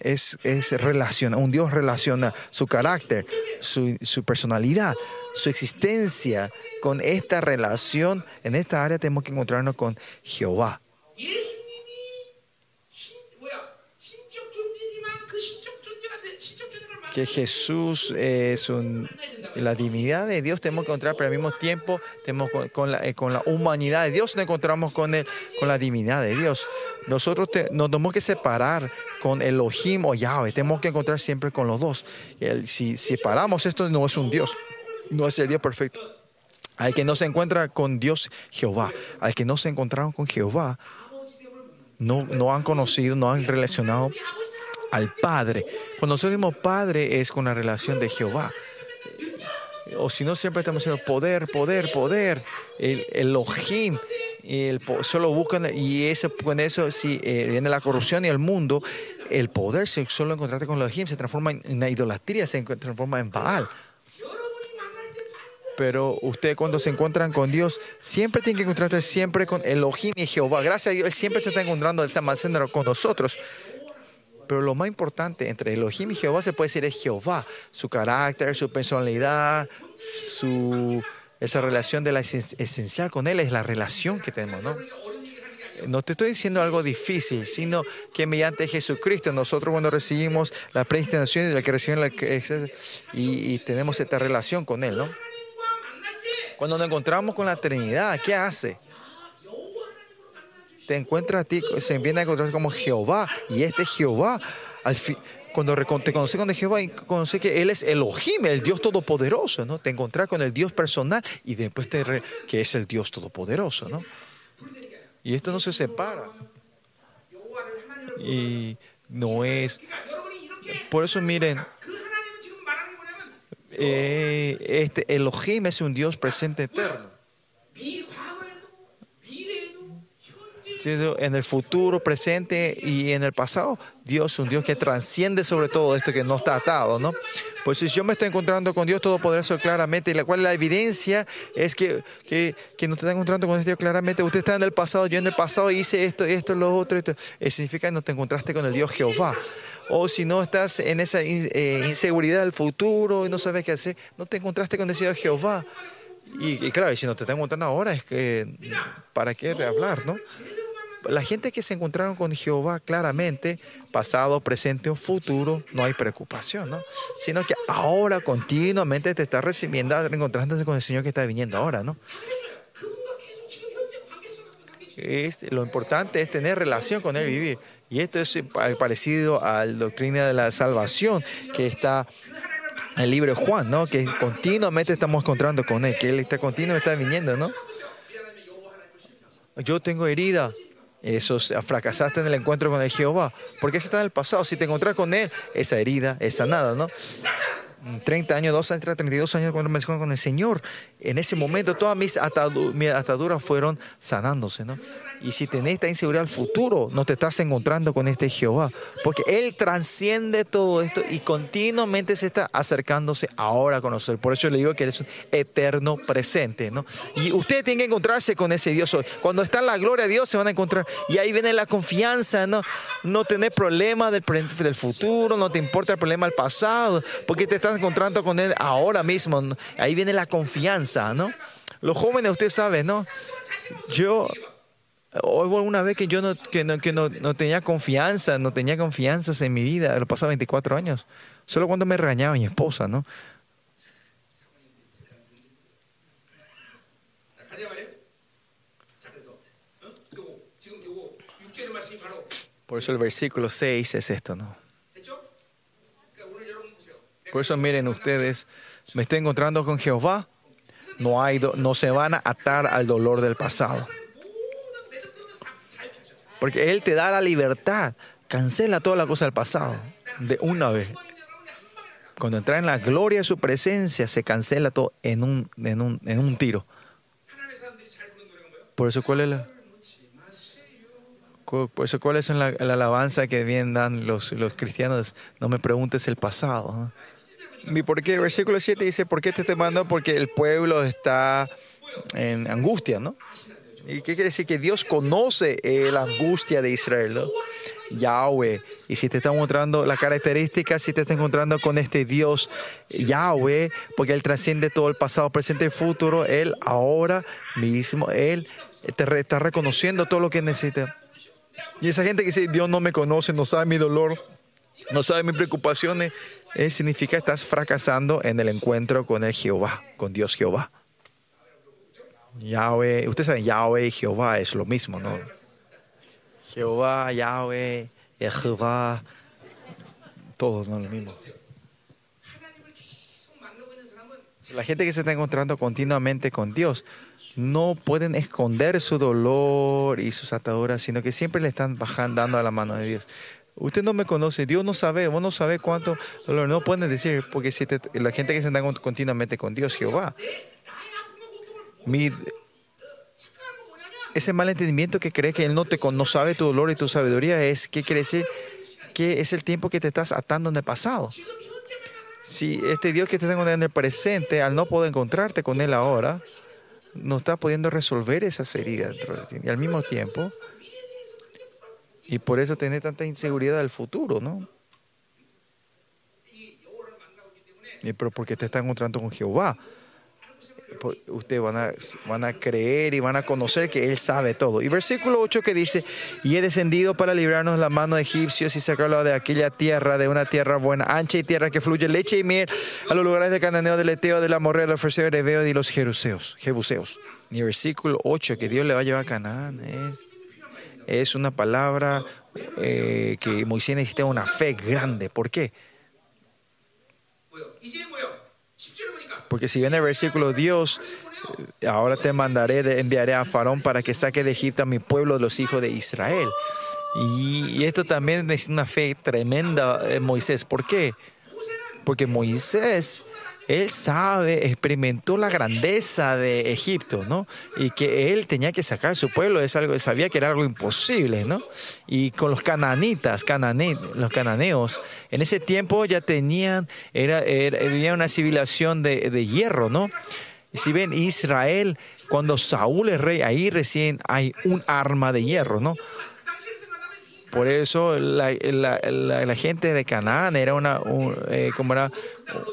es, es relaciona, un Dios relaciona su carácter, su, su, personalidad, su existencia con esta relación. En esta área tenemos que encontrarnos con Jehová. Que Jesús es un la divinidad de Dios tenemos que encontrar, pero al mismo tiempo tenemos con, con la, eh, con la humanidad de Dios nos encontramos con, el, con la divinidad de Dios. Nosotros te- nos tenemos que separar con Elohim o Yahweh, tenemos que encontrar siempre con los dos. Si separamos esto, no es un Dios, no es el Dios perfecto. Al que no se encuentra con Dios Jehová, al que no se encontraron con Jehová, no, no han conocido, no han relacionado al Padre. Cuando nosotros decimos Padre es con la relación de Jehová. O si no, siempre estamos diciendo poder, poder, poder. El Elohim. El, solo buscan, y ese, con eso, si eh, viene la corrupción y el mundo, el poder se solo encontrarte con Elohim se transforma en idolatría, se transforma en Baal. Pero usted cuando se encuentran con Dios, siempre tiene que encontrarse siempre con Elohim y Jehová. Gracias a Dios, Él siempre se está encontrando, Él almacena con nosotros. Pero lo más importante entre Elohim y Jehová se puede decir es Jehová, su carácter, su personalidad, su, esa relación de la esencial con Él es la relación que tenemos, ¿no? No te estoy diciendo algo difícil, sino que mediante Jesucristo nosotros cuando recibimos la predestinación y la creación y, y tenemos esta relación con Él, ¿no? Cuando nos encontramos con la Trinidad, ¿qué hace? te encuentra a ti, se viene a encontrar como Jehová, y este Jehová, al fin, cuando te conoces con Jehová, conoces que Él es Elohim, el Dios Todopoderoso, ¿no? Te encontrás con el Dios personal y después te re, que es el Dios Todopoderoso, ¿no? Y esto no se separa. Y no es... Por eso miren, eh, este Elohim es un Dios presente eterno en el futuro, presente y en el pasado. Dios es un Dios que transciende sobre todo esto que no está atado, ¿no? Pues si yo me estoy encontrando con Dios Todopoderoso claramente, y la cual la evidencia es que, que, que no te está encontrando con este Dios claramente, usted está en el pasado, yo en el pasado hice esto, esto, lo otro, esto. Eh, significa que no te encontraste con el Dios Jehová. O si no estás en esa eh, inseguridad del futuro y no sabes qué hacer, no te encontraste con ese Dios Jehová. Y, claro, y si no te está encontrando ahora, es que, ¿para qué hablar, no? la gente que se encontraron con Jehová claramente, pasado, presente o futuro, no hay preocupación, ¿no? Sino que ahora continuamente te está recibiendo, encontrándose con el Señor que está viniendo ahora, ¿no? Lo importante es tener relación con Él, vivir. Y esto es eh, parecido a la doctrina de la salvación que está en el libro de Juan, ¿no? Que continuamente estamos encontrando con Él, que Él está continuamente viniendo, ¿no? Yo tengo herida, eso, fracasaste en el encuentro con el Jehová. Porque ese está en el pasado. Si te encontrás con Él, esa herida es sanada, ¿no? 30 años, 2 años, 32 años cuando me con el Señor. En ese momento todas mis, mis ataduras fueron sanándose, ¿no? Y si tenés esta inseguridad al futuro, no te estás encontrando con este Jehová. Porque Él transciende todo esto y continuamente se está acercándose ahora con nosotros. Por eso le digo que Él es un eterno presente, ¿no? Y usted tiene que encontrarse con ese Dios hoy. Cuando está la gloria de Dios se van a encontrar. Y ahí viene la confianza, ¿no? No tener problema del, del futuro, no te importa el problema del pasado, porque te estás encontrando con Él ahora mismo. Ahí viene la confianza, ¿no? Los jóvenes, usted sabe, ¿no? Yo, Hubo una vez que yo no, que no, que no, no, tenía confianza, no tenía confianza en mi vida, lo pasaba 24 años, solo cuando me regañaba mi esposa, ¿no? Por eso el versículo 6 es esto, ¿no? Por eso miren ustedes, me estoy encontrando con Jehová, no, hay no se van a atar al dolor del pasado. Porque Él te da la libertad. Cancela toda la cosa del pasado de una vez. Cuando entra en la gloria de su presencia, se cancela todo en un, en un, en un tiro. Por eso, ¿cuál es la, por eso, ¿cuál es la, la, alabanza que bien dan los, los cristianos? No me preguntes el pasado. ¿Y por qué? Versículo 7 dice, ¿por qué te te mando? Porque el pueblo está en angustia, ¿no? ¿Y qué quiere decir? Que Dios conoce eh, la angustia de Israel, ¿no? Yahweh. Y si te está mostrando las características, si te está encontrando con este Dios Yahweh, porque Él trasciende todo el pasado, presente y futuro, Él ahora mismo, Él te está reconociendo todo lo que necesita. Y esa gente que dice, Dios no me conoce, no sabe mi dolor, no sabe mis preocupaciones, eh, significa estás fracasando en el encuentro con el Jehová, con Dios Jehová. Yahweh, ustedes saben, Yahweh y Jehová es lo mismo, ¿no? Jehová, Yahweh, Jehová, todos no lo mismo. La gente que se está encontrando continuamente con Dios no pueden esconder su dolor y sus ataduras, sino que siempre le están bajando, dando a la mano de Dios. Usted no me conoce, Dios no sabe, vos no sabe cuánto dolor. No pueden decir, porque si te, la gente que se está encontrando continuamente con Dios, Jehová, ese mal entendimiento que crees que Él no, te, no sabe tu dolor y tu sabiduría es, que quiere decir? Que es el tiempo que te estás atando en el pasado. Si este Dios que te está encontrando en el presente, al no poder encontrarte con Él ahora, no está pudiendo resolver esas heridas dentro de ti. Y al mismo tiempo, y por eso tiene tanta inseguridad del futuro, ¿no? Pero porque te está encontrando con Jehová. Ustedes van a, van a creer y van a conocer que Él sabe todo. Y versículo 8 que dice, y he descendido para librarnos de la mano de egipcios y sacarlo de aquella tierra, de una tierra buena, ancha y tierra que fluye leche y miel, a los lugares de Cananeo, del Eteo, de la Morrea, del Ofreceo, de Ebeo y los Jeruseos, Jebuseos. Y versículo 8 que Dios le va a llevar a Canaán es, es una palabra eh, que Moisés necesita una fe grande. ¿Por qué? Porque si viene el versículo, Dios, eh, ahora te mandaré, enviaré a Faraón para que saque de Egipto a mi pueblo, los hijos de Israel. Y, y esto también es una fe tremenda en Moisés. ¿Por qué? Porque Moisés, él sabe, experimentó la grandeza de Egipto, ¿no? Y que él tenía que sacar a su pueblo, es algo, sabía que era algo imposible, ¿no? Y con los cananitas, los cananeos, en ese tiempo ya tenían, era, era, una civilización de, de hierro, ¿no? Si ven, Israel, cuando Saúl es rey, ahí recién hay un arma de hierro, ¿no? Por eso la, gente de Canaán era una, un, eh, como era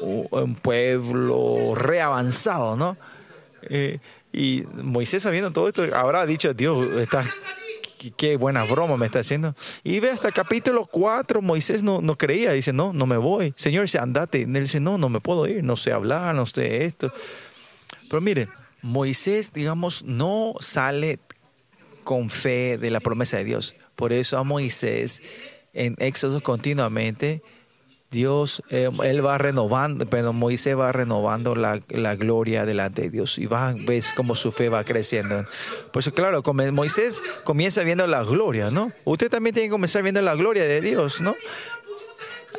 un, pueblo reavanzado, ¿no? Eh, y Moisés sabiendo todo esto habrá dicho, Dios, qué- buena broma me está haciendo. Y ve hasta capítulo 4, Moisés no, no creía, dice, no, no me voy. Señor dice, andate. Él dice, no, no me puedo ir, no sé hablar, no sé esto. Pero miren, Moisés, digamos, no sale con fe de la promesa de Dios. Por eso a Moisés en Éxodo continuamente Dios, eh, él va renovando, pero Moisés va renovando la, la gloria delante de Dios y va, ves cómo su fe va creciendo. Por eso, claro, Moisés comienza viendo la gloria, ¿no? Usted también tiene que comenzar viendo la gloria de Dios, ¿no?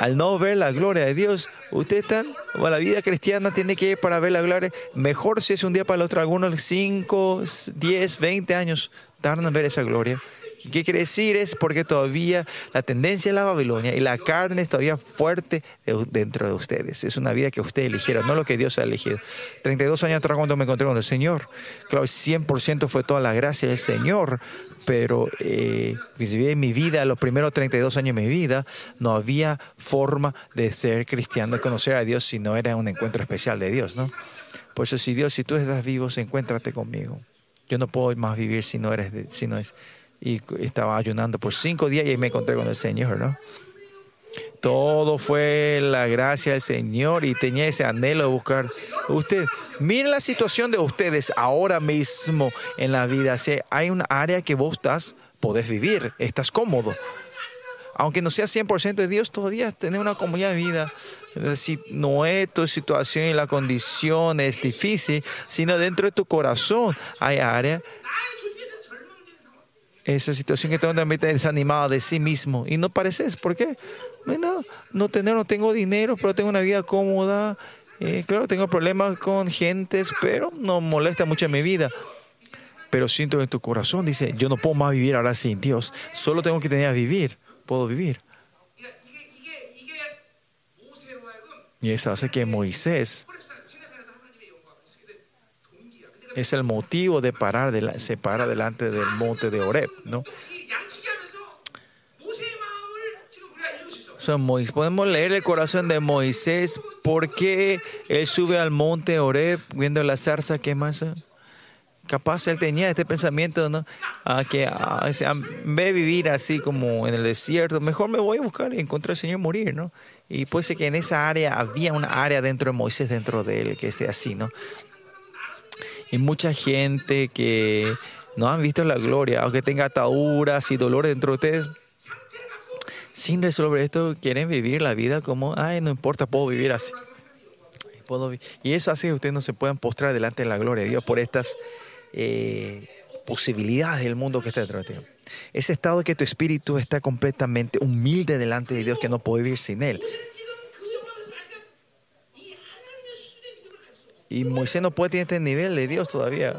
Al no ver la gloria de Dios, usted está, bueno, la vida cristiana tiene que ir para ver la gloria. Mejor si es un día para el otro, algunos 5, 10, 20 años tardan en ver esa gloria. ¿Qué quiere decir? Es porque todavía la tendencia de la Babilonia y la carne es todavía fuerte de- dentro de ustedes. Es una vida que ustedes eligieron, no lo que Dios ha elegido. 32 años atrás cuando me encontré con el Señor, claro, 100% fue toda la gracia del Señor, pero eh, en mi vida, los primeros 32 años de mi vida, no había forma de ser cristiano, de conocer a Dios si no era un encuentro especial de Dios, ¿no? Por eso, si Dios, si tú estás vivo, encuéntrate conmigo. Yo no puedo más vivir si no eres, de- si no es. Y estaba ayunando por cinco días y ahí me encontré con el Señor, ¿no? Todo fue la gracia del Señor y tenía ese anhelo de buscar. Usted, miren la situación de ustedes ahora mismo en la vida. Si hay un área que vos estás, podés vivir, estás cómodo. Aunque no sea 100% de Dios, todavía tener una comunidad de vida. Si no es tu situación y la condición es difícil, sino dentro de tu corazón hay área esa situación que tengo también desanimado de sí mismo. Y no pareces, ¿por qué? Bueno, no tener, no tengo dinero, pero tengo una vida cómoda. Eh, claro, tengo problemas con gentes, pero no molesta mucho en mi vida. Pero siento en tu corazón, dice, yo no puedo más vivir ahora sin Dios. Solo tengo que tener a vivir. Puedo vivir. Y eso hace que Moisés es el motivo de parar, de la, se para delante del monte de Oreb, ¿no? So, Moisés, podemos leer el corazón de Moisés, porque él sube al monte Oreb viendo la zarza que más? Capaz él tenía este pensamiento, ¿no? Que ve vivir así como en el desierto, mejor me voy a buscar y encontrar al Señor morir, ¿no? Y puede ser que en esa área había una área dentro de Moisés, dentro de él, que sea así, ¿no? Y mucha gente que no han visto la gloria, aunque tenga ataduras y dolores dentro de ustedes, sin resolver esto, quieren vivir la vida como, ay, no importa, puedo vivir así. Y eso hace que ustedes no se puedan postrar delante de la gloria de Dios por estas eh, posibilidades del mundo que está dentro de ti. Ese estado que tu espíritu está completamente humilde delante de Dios, que no puede vivir sin Él. Y Moisés no puede tener este nivel de Dios todavía.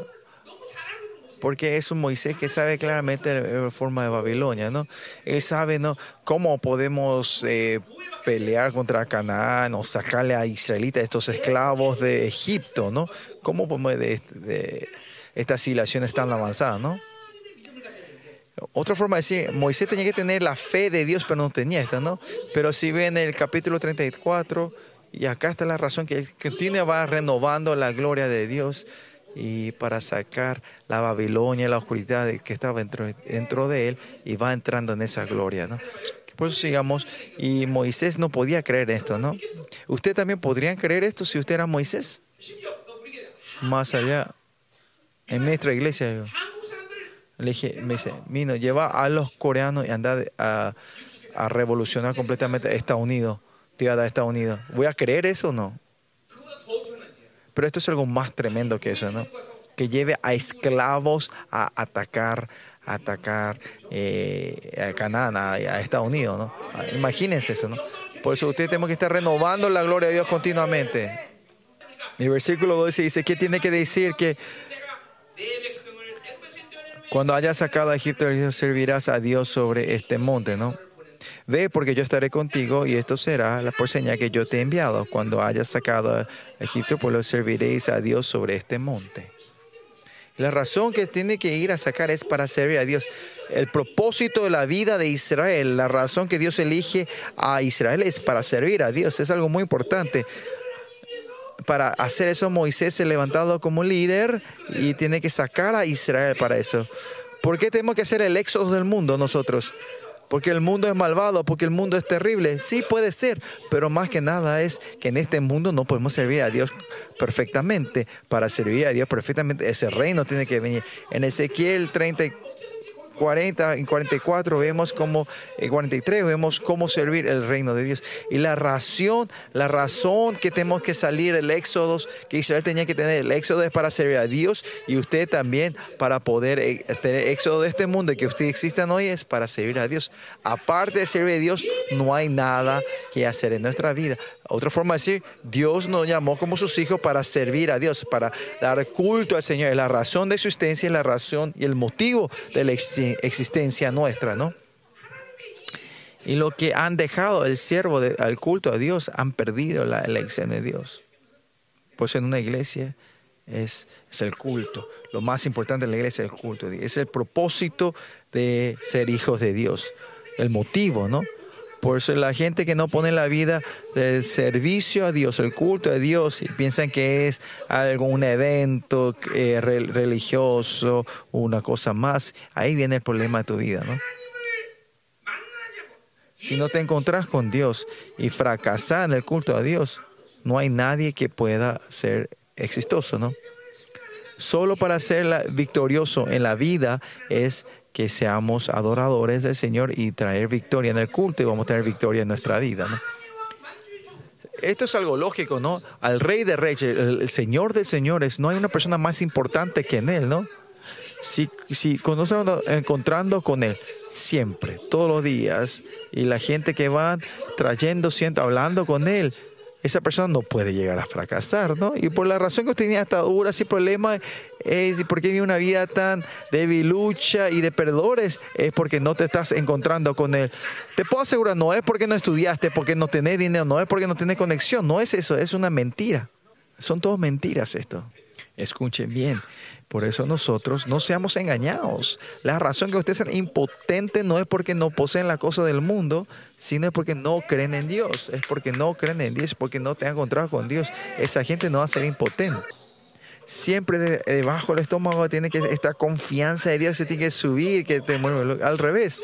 Porque es un Moisés que sabe claramente la forma de Babilonia, ¿no? Él sabe, ¿no? Cómo podemos eh, pelear contra Canaán o sacarle a israelitas, estos esclavos de Egipto, ¿no? ¿Cómo podemos de, de estas civilizaciones tan avanzadas, ¿no? Otra forma de decir, Moisés tenía que tener la fe de Dios, pero no tenía esta, ¿no? Pero si ven el capítulo 34, y acá está la razón que continúa va renovando la gloria de Dios y para sacar la Babilonia, la oscuridad que estaba dentro, de él y va entrando en esa gloria, ¿no? Por eso sigamos, y Moisés no podía creer esto, ¿no? Usted también podría creer esto si usted era Moisés. Más allá, en nuestra iglesia, le dije, Mino, lleva a los coreanos y anda a revolucionar completamente Estados Unidos te a Estados Unidos. ¿Voy a creer eso o no? Pero esto es algo más tremendo que eso, ¿no? Que lleve a esclavos a atacar, a atacar eh, a Canaán, a, Estados Unidos, ¿no? Ah, imagínense eso, ¿no? Por eso ustedes tenemos que estar renovando la gloria de Dios continuamente. El versículo 12 dice, ¿qué tiene que decir? Que cuando hayas sacado a Egipto, servirás a Dios sobre este monte, ¿no? Ve, porque yo estaré contigo y esto será la por señal que yo te he enviado. Cuando hayas sacado a Egipto, pues lo serviréis a Dios sobre este monte. La razón que tiene que ir a sacar es para servir a Dios. El propósito de la vida de Israel, la razón que Dios elige a Israel es para servir a Dios. Es algo muy importante. Para hacer eso, Moisés se ha levantado como líder y tiene que sacar a Israel para eso. ¿Por qué tenemos que hacer el éxodo del mundo nosotros? Porque el mundo es malvado, porque el mundo es terrible. Sí puede ser, pero más que nada es que en este mundo no podemos servir a Dios perfectamente. Para servir a Dios perfectamente, ese reino tiene que venir. En Ezequiel 30 y 40 y 44 vemos cómo, en 43 vemos cómo servir el reino de Dios. Y la razón, la razón que tenemos que salir el éxodo, que Israel tenía que tener el éxodo es para servir a Dios y usted también para poder eh, tener éxodo de este mundo que usted existan hoy es para servir a Dios. Aparte de servir a Dios, no hay nada que hacer en nuestra vida. Otra forma de decir, Dios nos llamó como sus hijos para servir a Dios, para dar culto al Señor. Es la razón de existencia y la razón y el motivo de la exi- existencia nuestra, ¿no? Y lo que han dejado el siervo al culto a Dios han perdido la elección de Dios. Por eso en una iglesia es, es el culto. Lo más importante de la iglesia es el culto. Es el propósito de ser hijos de Dios. El motivo, ¿no? Por eso la gente que no pone la vida del servicio a Dios, el culto a Dios, y piensan que es algún evento eh, religioso, una cosa más, ahí viene el problema de tu vida, ¿no? Si no te encontrás con Dios y fracasás en el culto a Dios, no hay nadie que pueda ser exitoso, ¿no? Solo para ser victorioso en la vida es que seamos adoradores del Señor y traer victoria en el culto y vamos a tener victoria en nuestra vida, ¿no? Esto es algo lógico, ¿no? Al Rey de Reyes, el, Señor de Señores, no hay una persona más importante que en Él, ¿no? Si, si cuando nos estamos encontrando con Él, siempre, todos los días, y la gente que va trayendo, siento, hablando con Él, esa persona no puede llegar a fracasar, ¿no? Y por la razón que usted tenía ataduras y problemas, es porque vive una vida tan de lucha y de perdedores, es porque no te estás encontrando con Él. Te puedo asegurar, no es porque no estudiaste, porque no tenés dinero, no es porque no tenés conexión, no es eso, es una mentira. Son todas mentiras esto. Escuchen bien. Por eso nosotros no seamos engañados. La razón que ustedes sean impotentes no es porque no poseen la cosa del mundo, sino es porque no creen en Dios. Es porque no creen en Dios, porque no te han encontrado con Dios. Esa gente no va a ser impotente. Siempre eh, debajo del estómago tiene que esta confianza de Dios se tiene que subir, que te mueve al revés.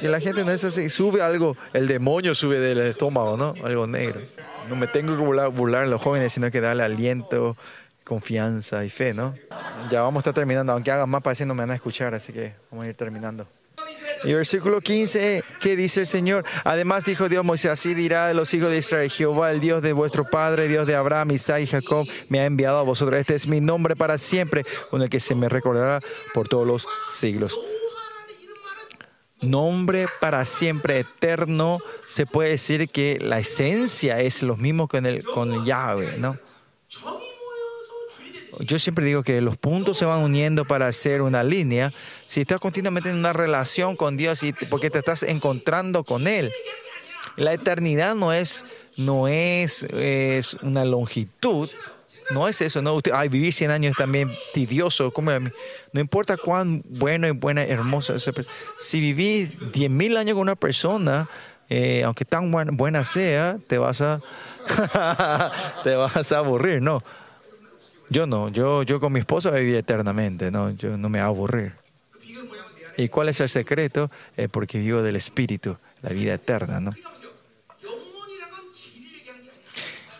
Y la gente no es así, sube algo, el demonio sube del estómago, ¿no? Algo negro. No me tengo que burlar, burlar a los jóvenes, sino que darle aliento, confianza y fe, ¿no? Ya vamos a estar terminando, aunque hagas más, parece no me van a escuchar, así que vamos a ir terminando. Y versículo 15, ¿qué dice el Señor? Además dijo Dios Moisés, así dirá de los hijos de Israel, Jehová, el Dios de vuestro Padre, Dios de Abraham, Isaac y Jacob, me ha enviado a vosotros. Este es mi nombre para siempre, con el que se me recordará por todos los siglos. Nombre para siempre eterno, se puede decir que la esencia es lo mismo con el, con el Yahweh, ¿no? Yo siempre digo que los puntos se van uniendo para hacer una línea. Si estás continuamente en una relación con Dios y porque te estás encontrando con Él, la eternidad no es, no es, una longitud. No es eso, no. Usted, ay, vivir 100 años es también tedioso. como. No importa cuán bueno y buena, hermosa. Si viví 10.000 años con una persona, eh, aunque tan buena sea, te vas a [LAUGHS] te vas a aburrir, ¿no? Yo no, yo, yo con mi esposa vivía eternamente, no, yo no me voy aburrir. ¿Y cuál es el secreto? Eh, porque vivo del Espíritu, la vida eterna, ¿no?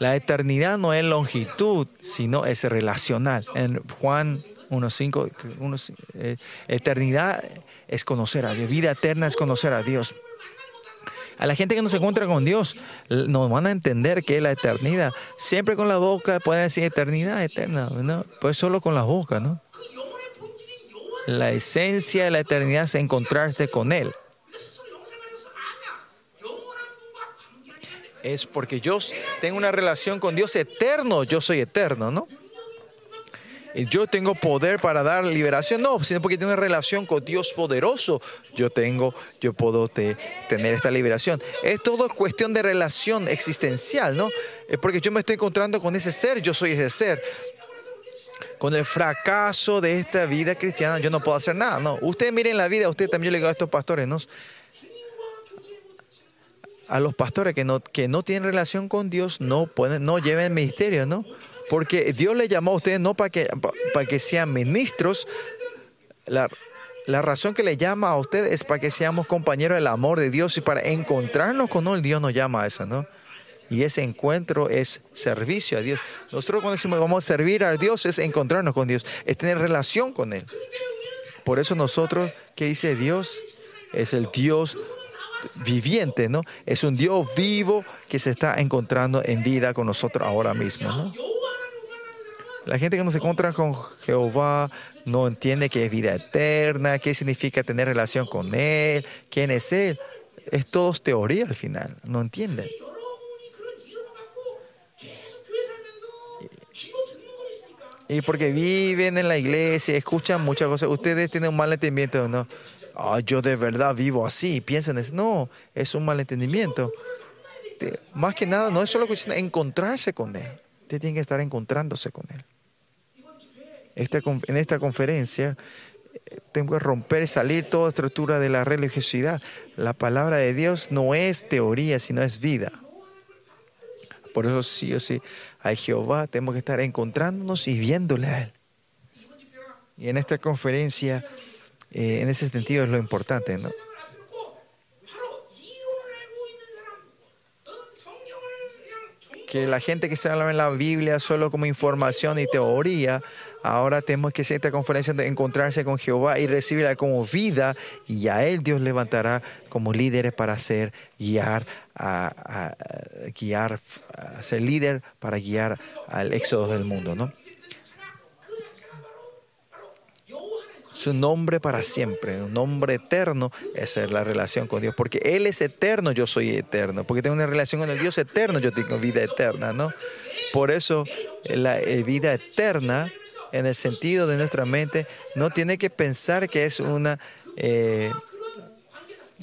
La eternidad no es longitud, sino es relacional. En Juan 1.5, eh, eternidad es conocer a Dios, vida eterna es conocer a Dios. A la gente que no se encuentra con Dios, nos van a entender que es la eternidad. Siempre con la boca puede decir eternidad, eterna. Pues solo con la boca, ¿no? La esencia de la eternidad es encontrarse con Él. Es porque yo tengo una relación con Dios eterno, yo soy eterno, ¿no? Yo tengo poder para dar liberación, no, sino porque tengo una relación con Dios poderoso. Yo tengo, yo puedo te- tener esta liberación. Es todo cuestión de relación existencial, ¿no? Es porque yo me estoy encontrando con ese ser, yo soy ese ser. Con el fracaso de esta vida cristiana, yo no puedo hacer nada, ¿no? Ustedes miren la vida, usted también le digo a estos pastores, ¿no? a los pastores que no, que no tienen relación con Dios no pueden, no lleven ministerio, ¿no? Porque Dios le llamó a ustedes no para que, pa- para que sean ministros. La, la razón que le llama a ustedes es para que seamos compañeros del amor de Dios y para encontrarnos con Él. Dios nos llama a eso, ¿no? Y ese encuentro es servicio a Dios. Nosotros cuando decimos vamos a servir a Dios es encontrarnos con Dios, es tener relación con Él. Por eso nosotros, ¿qué dice Dios? Es el Dios viviente, ¿no? Es un Dios vivo que se está encontrando en vida con nosotros ahora mismo, ¿no? La gente que no se encuentra con Jehová no entiende qué es vida eterna, qué significa tener relación con Él, quién es Él. Es todo teoría al final, no entienden. Y porque viven en la iglesia, escuchan muchas cosas. Ustedes tienen un mal entendimiento, ¿no? Ah, yo de verdad vivo así. Piensan, eso. no, es un mal entendimiento. Más que nada, no es solo cuestión de encontrarse con Él. Usted tiene que estar encontrándose con Él. Esta, en esta conferencia eh, tengo que romper y salir toda estructura de la religiosidad. La palabra de Dios no es teoría, sino es vida. Por eso sí o sí, a Jehová tenemos que estar encontrándonos y viéndole a Él. Y en esta conferencia, eh, en ese sentido es lo importante, ¿no? Que la gente que se habla en la Biblia solo como información y teoría, ahora tenemos que hacer esta conferencia de encontrarse con Jehová y recibirla como vida y a Él Dios levantará como líderes para ser, guiar, a, guiar, ser líder para guiar al éxodo del mundo, ¿no? Su nombre para siempre, un nombre eterno, esa es la relación con Dios. Porque Él es eterno, yo soy eterno. Porque tengo una relación con el Dios eterno, yo tengo vida eterna, ¿no? Por eso la eh, vida eterna, en el sentido de nuestra mente, no tiene que pensar que es una, eh,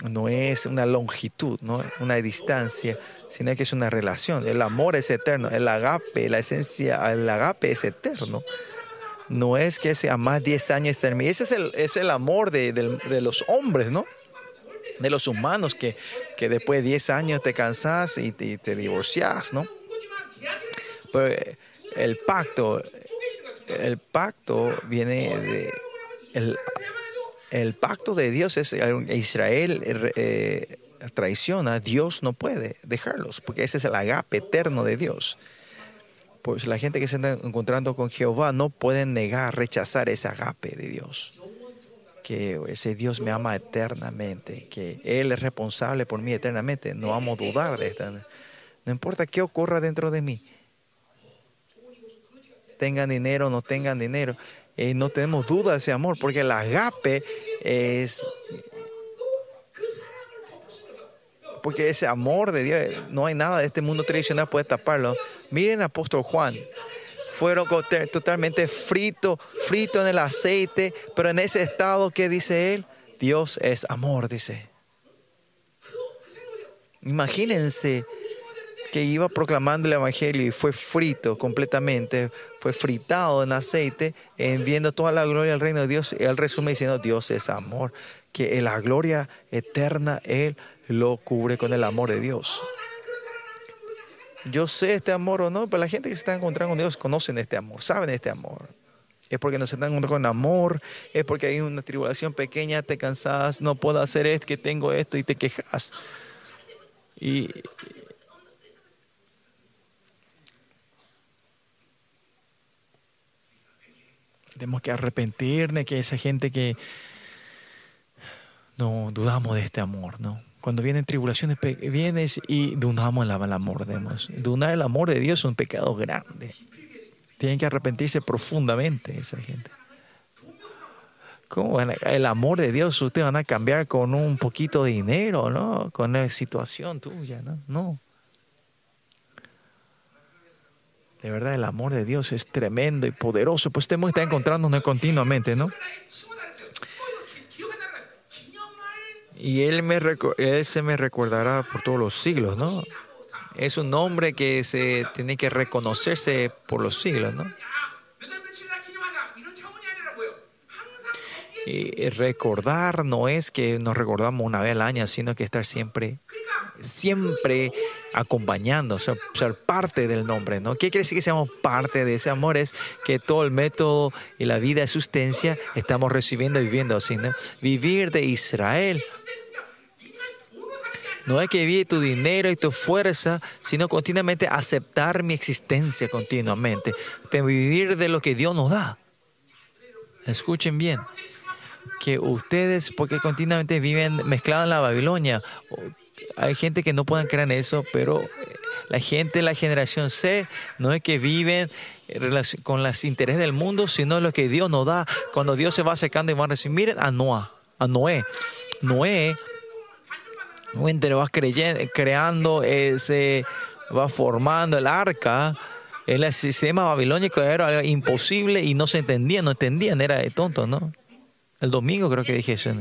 no es una longitud, ¿no? una distancia, sino que es una relación. El amor es eterno, el agape, la esencia, el agape es eterno. No es que sea más 10 años termine. Ese es el, es el amor de, de, los hombres, ¿no? de los humanos que, que, después de 10 años te cansas y te, te divorcias, ¿no? Pero eh, el pacto, el pacto viene de. El, el pacto de Dios es Israel eh, traiciona, Dios no puede dejarlos, porque ese es el agape eterno de Dios. Pues la gente que se está encontrando con Jehová no puede negar, rechazar ese agape de Dios. Que ese Dios me ama eternamente, que Él es responsable por mí eternamente. No vamos a dudar de esto. No importa qué ocurra dentro de mí. Tengan dinero o no tengan dinero. Eh, no tenemos duda de ese amor, porque el agape es porque ese amor de Dios, no hay nada de este mundo tradicional puede taparlo. Miren apóstol Juan, fueron totalmente frito, frito en el aceite, pero en ese estado que dice él, Dios es amor, dice. Imagínense que iba proclamando el evangelio y fue frito completamente, fue fritado en aceite, en viendo toda la gloria del reino de Dios. Él resume diciendo, Dios es amor, que en la gloria eterna Él lo cubre con el amor de Dios. Yo sé este amor o no, pero la gente que se está encontrando con Dios conocen este amor, saben este amor. Es porque no se están encontrando con amor, es porque hay una tribulación pequeña, te cansas, no puedo hacer esto, que tengo esto y te quejas. Y, tenemos que arrepentirnos, que esa gente que no dudamos de este amor, ¿no? Cuando vienen tribulaciones, vienes y dudamos el amor de Dios. Dudar el amor de Dios es un pecado grande. Tienen que arrepentirse profundamente esa gente. ¿Cómo el amor de Dios ustedes van a cambiar con un poquito de dinero, ¿no? Con la situación tuya, ¿no? No. De verdad, el amor de Dios es tremendo y poderoso. Pues tenemos que estar encontrándonos continuamente, ¿no? Y él, me, él se me recordará por todos los siglos, ¿no? Es un nombre que se tiene que reconocerse por los siglos, ¿no? Y recordar no es que nos recordamos una vez al año, sino que estar siempre, siempre acompañando, ser, parte del nombre, ¿no? ¿Qué quiere decir que seamos parte de ese amor? Es que todo el método y la vida de sustancia estamos recibiendo y viviendo así, ¿no? Vivir de Israel no es que vive tu dinero y tu fuerza, sino continuamente aceptar mi existencia continuamente. De vivir de lo que Dios nos da. Escuchen bien. Que ustedes, porque continuamente viven mezclados en la Babilonia, hay gente que no pueden creer en eso, pero la gente la generación C no es que viven con los intereses del mundo, sino lo que Dios nos da. Cuando Dios se va acercando y va a decir, miren a Noé, a Noé. Noé Mientras vas creando, ese, va formando el arca, el sistema babilónico era imposible y no se entendía, no entendían, era de tonto, ¿no? El domingo creo que dije eso.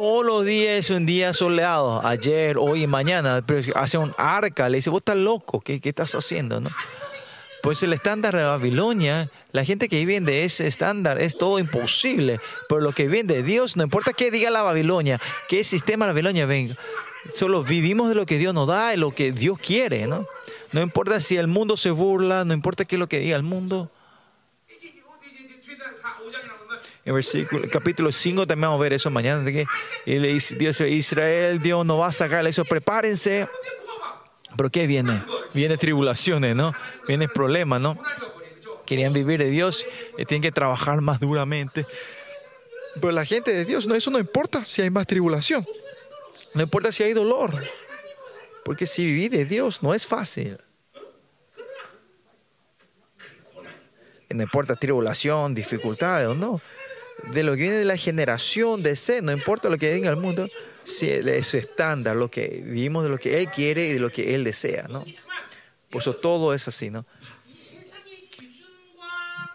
Todos los días es un día soleado, ayer, hoy y mañana, pero hace un arca, le dice, vos estás loco, ¿qué, qué estás haciendo? ¿no? Pues el estándar de Babilonia, la gente que vive de ese estándar es todo imposible. Pero lo que viven de Dios, no importa qué diga la Babilonia, qué sistema la Babilonia venga, solo vivimos de lo que Dios nos da, de lo que Dios quiere, ¿no? No importa si el mundo se burla, no importa qué es lo que diga el mundo. Versículo, capítulo 5 también vamos a ver eso mañana. Que, y le dice Dios, Israel, Dios no va a sacarle eso, prepárense pero ¿qué viene? Viene tribulaciones, ¿no? Viene problemas, ¿no? Querían vivir de Dios y tienen que trabajar más duramente. Pero la gente de Dios, no, eso no importa si hay más tribulación. No importa si hay dolor. Porque si vivir de Dios no es fácil. No importa tribulación, dificultades o no. De lo que viene de la generación de sed, no importa lo que diga el mundo, si es su estándar, lo que vivimos de lo que Él quiere y de lo que Él desea, ¿no? Por eso todo es así, ¿no?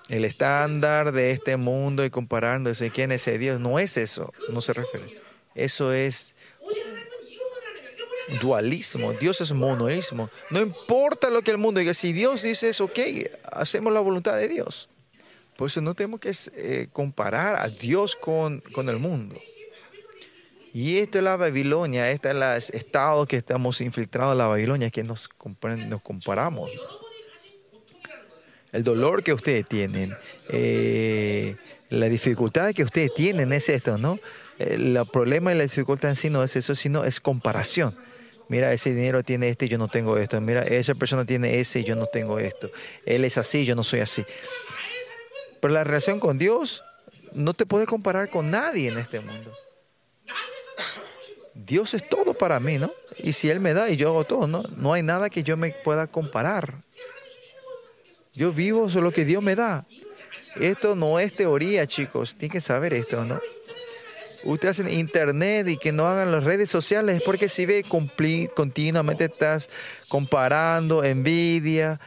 El estándar de este mundo y comparándose quién es ese Dios, no es eso, no se refiere. Eso es dualismo, Dios es monoísmo. No importa lo que el mundo diga, si Dios dice eso, ok, hacemos la voluntad de Dios. Por eso no tenemos que eh, comparar a Dios con, con el mundo. Y esta es la Babilonia, este es el estado que estamos infiltrados en la Babilonia, que nos, nos comparamos. el dolor que ustedes tienen, eh, la dificultad que ustedes tienen es esto, ¿no? El problema y la dificultad en sí no es eso, sino es comparación. Mira, ese dinero tiene este y yo no tengo esto. Mira, esa persona tiene ese y yo no tengo esto. Él es así, yo no soy así. Pero la relación con Dios no te puede comparar con nadie en este mundo. Dios es todo para mí, ¿no? Y si Él me da y yo hago todo, ¿no? No hay nada que yo me pueda comparar. Yo vivo solo que Dios me da. Esto no es teoría, chicos. Tienen que saber esto, ¿no? Ustedes hacen internet y que no hagan las redes sociales porque si ve continuamente estás comparando, envidia,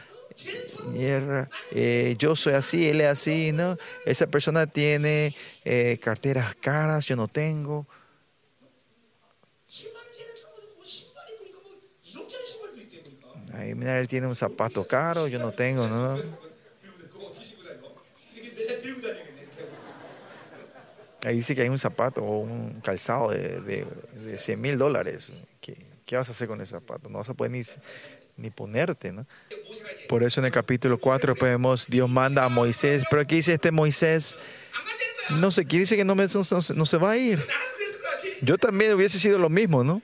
eh, yo soy así, él es así, ¿no? Esa persona tiene eh, carteras caras, yo no tengo. Ahí, mira, él tiene un zapato caro, yo no tengo, ¿no? Ahí dice que hay un zapato o un calzado de, de, 100 mil dólares. ¿Qué, ¿Qué, vas a hacer con ese zapato? No se puede ni, ni ponerte, ¿no? Por eso en el capítulo 4 vemos, Dios manda a Moisés, pero aquí dice este Moisés, no sé, aquí dice que no, me, no, se va a ir. Yo también hubiese sido lo mismo, ¿no?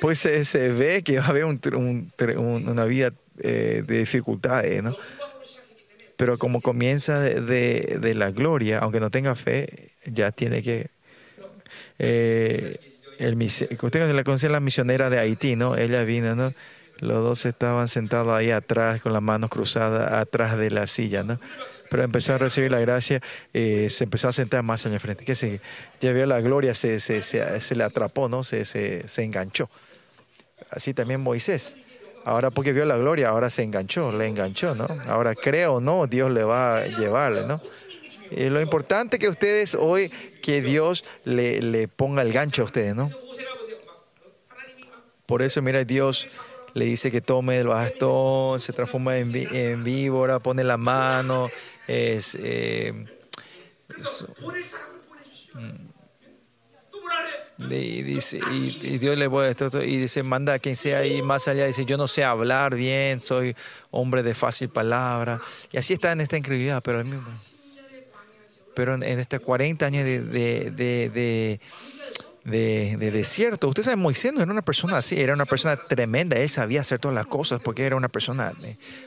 Pues se, ve que va a haber una vida eh, de dificultades, ¿no? Pero como comienza de, la gloria, aunque no tenga fe, ya tiene que... Eh, el, usted la conoce la misionera de Haití, ¿no? Ella vino, ¿no? Los dos estaban sentados ahí atrás con las manos cruzadas atrás de la silla, ¿no? Pero empezó a recibir la gracia, eh, se empezó a sentar más en el frente. Que se, ya vio la gloria, se, se, se, le atrapó, ¿no? Se, se, se enganchó. Así también Moisés. Ahora porque vio la gloria, ahora se enganchó, le enganchó, ¿no? Ahora creo no, Dios le va a llevarle, ¿no? Y lo importante que ustedes hoy, que Dios le, le ponga el gancho a ustedes, ¿no? Por eso, mira, Dios le dice que tome el bastón, se transforma en, víbora, pone la mano, es, eh, y, dice, y, Dios le voy a esto, y dice, manda a quien sea ahí más allá, dice, yo no sé hablar bien, soy hombre de fácil palabra. Y así está en esta incredulidad, pero mismo. Pero en, estos 40 años de, de de, desierto. Ustedes saben, Moisés no era una persona así, era una persona tremenda, él sabía hacer todas las cosas porque era una persona.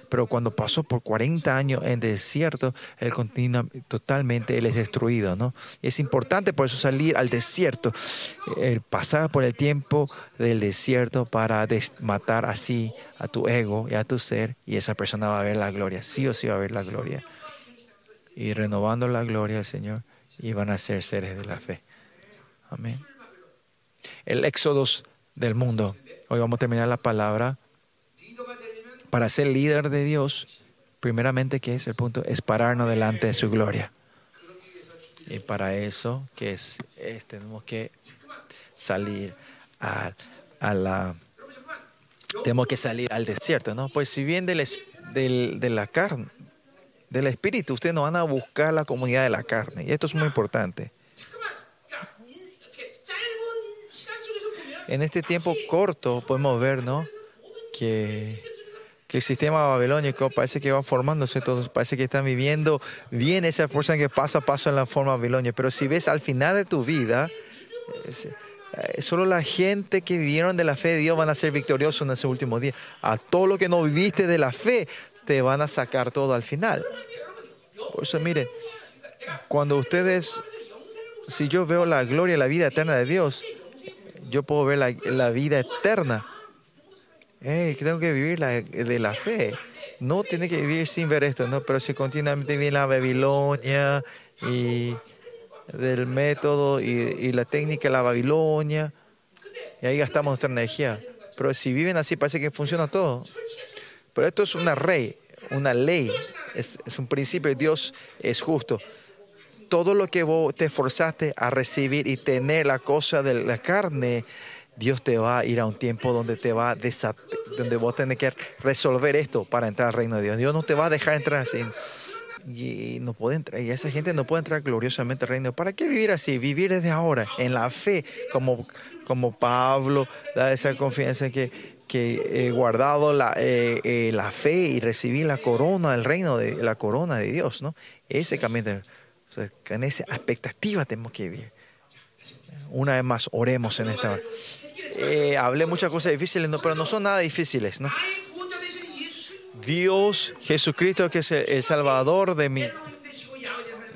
Pero cuando pasó por 40 años en desierto, él continúa totalmente, él es destruido, ¿no? Es importante por eso salir al desierto, el pasar por el tiempo del desierto para matar así a tu ego y a tu ser, y esa persona va a ver la gloria, sí o sí va a ver la gloria. Y renovando la gloria del Señor, y van a ser seres de la fe. Amén el éxodo del mundo. Hoy vamos a terminar la palabra. Para ser líder de Dios, primeramente, ¿qué es el punto? Es pararnos delante de su gloria. Y para eso, ¿qué es? tenemos que salir a, la... Tenemos que salir al desierto, ¿no? Pues si bien del, del, de la carne, del espíritu, ustedes no van a buscar la comunidad de la carne. Y esto es muy importante. en este tiempo corto podemos ver, ¿no? Que, que el sistema babilónico parece que va formándose parece que están viviendo bien esa fuerza que paso a paso en la forma babilonia. Pero si ves al final de tu vida, eh, solo la gente que vivieron de la fe de Dios van a ser victoriosos en ese último día. A todo lo que no viviste de la fe, te van a sacar todo al final. Por eso, miren, cuando ustedes, si yo veo la gloria, la vida eterna de Dios, yo puedo ver la, vida eterna. que tengo que vivir de la fe. No tiene que vivir sin ver esto, ¿no? Pero si continuamente viene la Babilonia y del método y, la técnica de la Babilonia, y ahí gastamos nuestra energía. Pero si viven así, parece que funciona todo. Pero esto es una ley, una ley, es, un principio. Dios es justo todo lo que vos te esforzaste a recibir y tener la cosa de la carne, Dios te va a ir a un tiempo donde te va a donde vos tenés que resolver esto para entrar al reino de Dios. Dios no te va a dejar entrar así. Y no puede entrar, y esa gente no puede entrar gloriosamente al reino. ¿Para qué vivir así? Vivir desde ahora, en la fe, como, como Pablo, da esa confianza que que he guardado la, eh, eh, la fe y recibí la corona del reino, de la corona de Dios, ¿no? Ese camino, o en esa expectativa tenemos que vivir. Una vez más, oremos en esta hora. Eh, hablé muchas cosas difíciles, no, pero no son nada difíciles, ¿no? Dios, Jesucristo, que es el Salvador de mi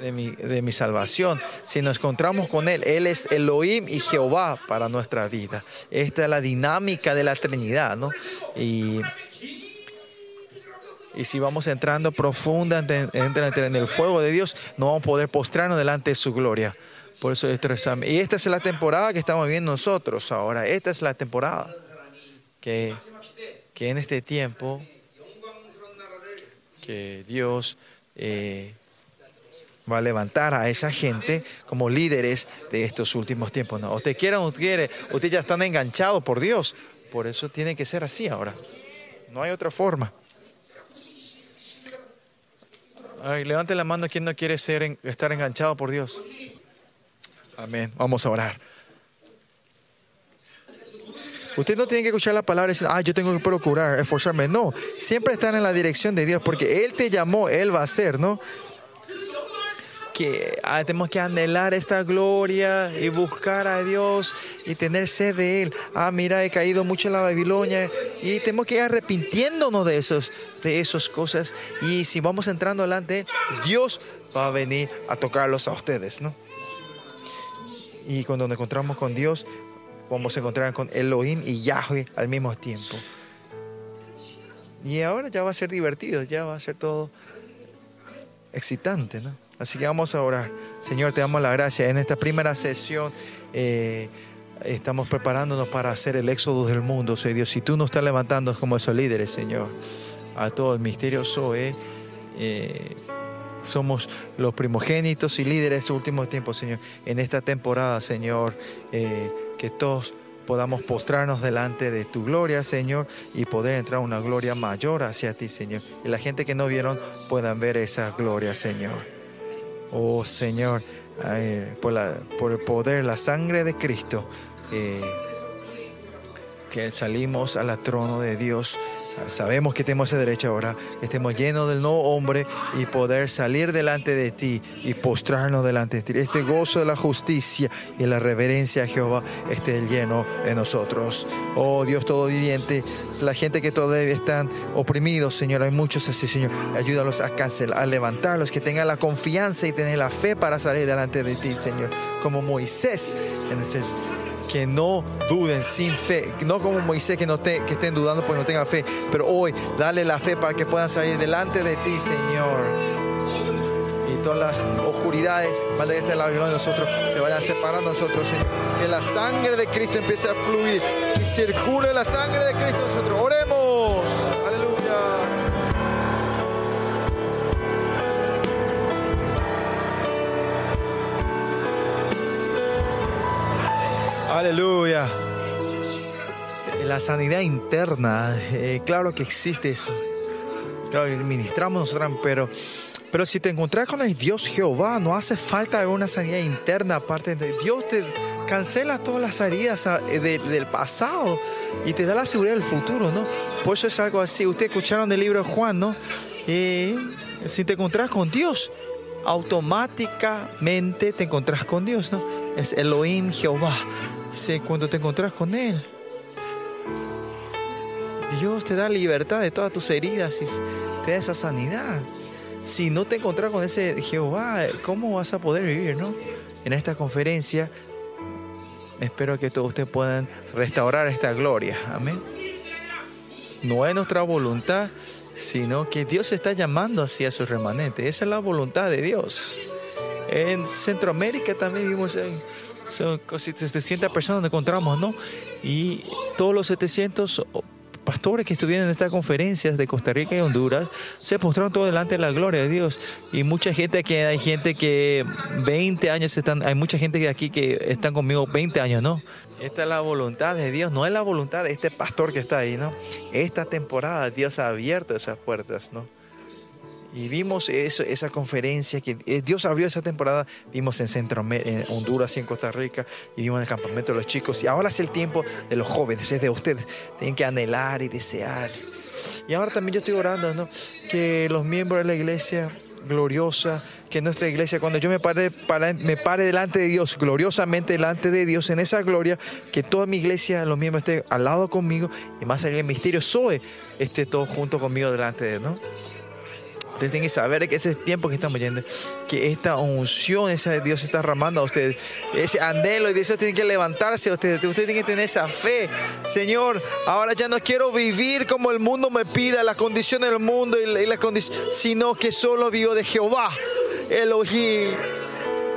de mi, de mi salvación. Si nos encontramos con Él, Él es Elohim y Jehová para nuestra vida. Esta es la dinámica de la Trinidad, ¿no? Y, y si vamos entrando profundamente en el fuego de Dios, no vamos a poder postrarnos delante de su gloria. Por eso esto es, Y esta es la temporada que estamos viendo nosotros ahora. Esta es la temporada que, que en este tiempo que Dios eh, va a levantar a esa gente como líderes de estos últimos tiempos. No, usted quiera o no quiere, ustedes ya están enganchados por Dios. Por eso tiene que ser así ahora. No hay otra forma. Ay, levante la mano quien no quiere ser, estar enganchado por Dios. Amén. Vamos a orar. Usted no tiene que escuchar la palabra y decir, ah, yo tengo que procurar, esforzarme. No, siempre estar en la dirección de Dios, porque Él te llamó, Él va a hacer, ¿no? Que ah, tenemos que anhelar esta gloria y buscar a Dios y tener sed de Él. Ah, mira, he caído mucho en la Babilonia y tenemos que ir arrepintiéndonos de de esas cosas. Y si vamos entrando adelante, Dios va a venir a tocarlos a ustedes, ¿no? Y cuando nos encontramos con Dios, vamos a encontrar con Elohim y Yahweh al mismo tiempo. Y ahora ya va a ser divertido, ya va a ser todo excitante, ¿no? Así que vamos a orar. Señor, te damos la gracia. En esta primera sesión eh, estamos preparándonos para hacer el éxodo del mundo, Señor Dios. Si tú nos estás levantando como esos líderes, Señor, a todo el misterio Zoe, eh, somos los primogénitos y líderes de estos últimos tiempos, Señor. En esta temporada, Señor, eh, que todos podamos postrarnos delante de tu gloria, Señor, y poder entrar una gloria mayor hacia ti, Señor. Y la gente que no vieron puedan ver esa gloria, Señor. Oh, Señor, eh, por, la- por el poder, la sangre de Cristo, eh, que salimos al trono de Dios. Sabemos que tenemos ese derecho ahora, que estemos llenos del nuevo hombre y poder salir delante de ti y postrarnos delante de ti. Este gozo de la justicia y la reverencia a Jehová esté lleno de nosotros. Oh Dios todo viviente, la gente que todavía están oprimidos, Señor, hay muchos así, Señor. Ayúdalos a cancelar, a levantarlos, que tengan la confianza y tener la fe para salir delante de ti, Señor. Como Moisés en que no duden sin fe, no como Moisés que no que estén dudando porque no tengan fe, pero hoy dale la fe para que puedan salir delante de ti, Señor. Y todas las oscuridades, Padre, en la de nosotros, se vayan separando de nosotros, Señor. Que la sangre de Cristo empiece a fluir y circule la sangre de Cristo en nosotros. Oremos. Aleluya. La sanidad interna, eh, claro que existe eso. Claro que ministramos nosotros, pero, pero si te encontrás con el Dios Jehová, no hace falta una sanidad interna aparte de Dios te cancela todas las heridas ah, eh, de- del pasado y te da la seguridad del futuro, ¿no? Por eso es algo así. Ustedes escucharon el libro de Juan, ¿no? Eh, si te encontrás con Dios, automáticamente te encontrás con Dios, ¿no? Es Elohim Jehová. Sí, cuando te encontrás con Él, Dios te da libertad de todas tus heridas y te da esa sanidad. Si no te encontrás con ese Jehová, ¿cómo vas a poder vivir, no? En esta conferencia, espero que todos ustedes puedan restaurar esta gloria. Amén. No es nuestra voluntad, sino que Dios está llamando hacia su remanente. Esa es la voluntad de Dios. En Centroamérica también vimos en, son casi 700 personas nos encontramos, ¿no? Y todos los 700 pastores que estuvieron en estas conferencias de Costa Rica y Honduras se postraron todo delante de la gloria de Dios. Y mucha gente que hay gente que 20 años están, hay mucha gente de aquí que están conmigo 20 años, ¿no? Esta es la voluntad de Dios, no es la voluntad de este pastor que está ahí, ¿no? Esta temporada Dios ha abierto esas puertas, ¿no? Y vimos eso, esa conferencia que eh, Dios abrió esa temporada. Vimos en Centro en Honduras y en Costa Rica. Y vimos en el campamento de los chicos. Y ahora es el tiempo de los jóvenes, es de ustedes. Tienen que anhelar y desear. Y ahora también yo estoy orando, ¿no? Que los miembros de la iglesia gloriosa, que nuestra iglesia, cuando yo me pare, me pare delante de Dios, gloriosamente delante de Dios, en esa gloria, que toda mi iglesia, los miembros estén al lado conmigo y más allá del misterio, Zoe, esté todo junto conmigo delante de Él, ¿no? Ustedes tienen que saber que ese tiempo que estamos yendo, que esta unción, esa de Dios está derramando a ustedes. Ese anhelo y de eso tienen que levantarse ustedes. Ustedes tienen que tener esa fe. Señor, ahora ya no quiero vivir como el mundo me pida, las condiciones del mundo y, las condiciones, sino que solo vivo de Jehová, Elohim.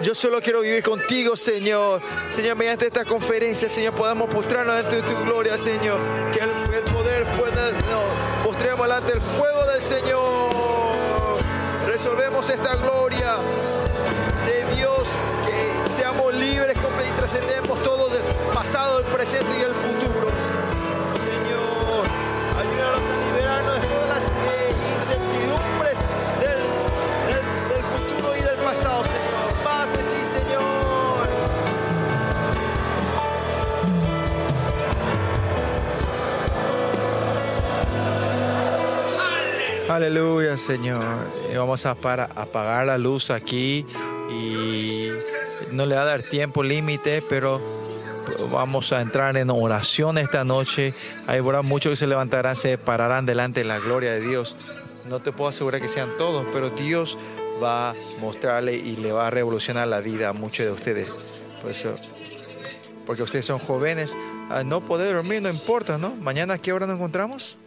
Yo solo quiero vivir contigo, Señor. Señor, mediante esta conferencia, Señor, podamos postrarnos ante tu gloria, Señor. Que el, poder pueda, no, postremos delante del fuego del Señor resolvemos esta gloria. Sé Dios que seamos libres y trascendemos todo el pasado, el presente y el futuro. Aleluya, Señor vamos a apagar la luz aquí y no le va a dar tiempo límite, pero vamos a entrar en oración esta noche. Hay muchos que se levantarán, se pararán delante de la gloria de Dios. No te puedo asegurar que sean todos, pero Dios va a mostrarle y le va a revolucionar la vida a muchos de ustedes. Por eso, porque ustedes son jóvenes, no poder dormir no importa, ¿no? Mañana a qué hora nos encontramos?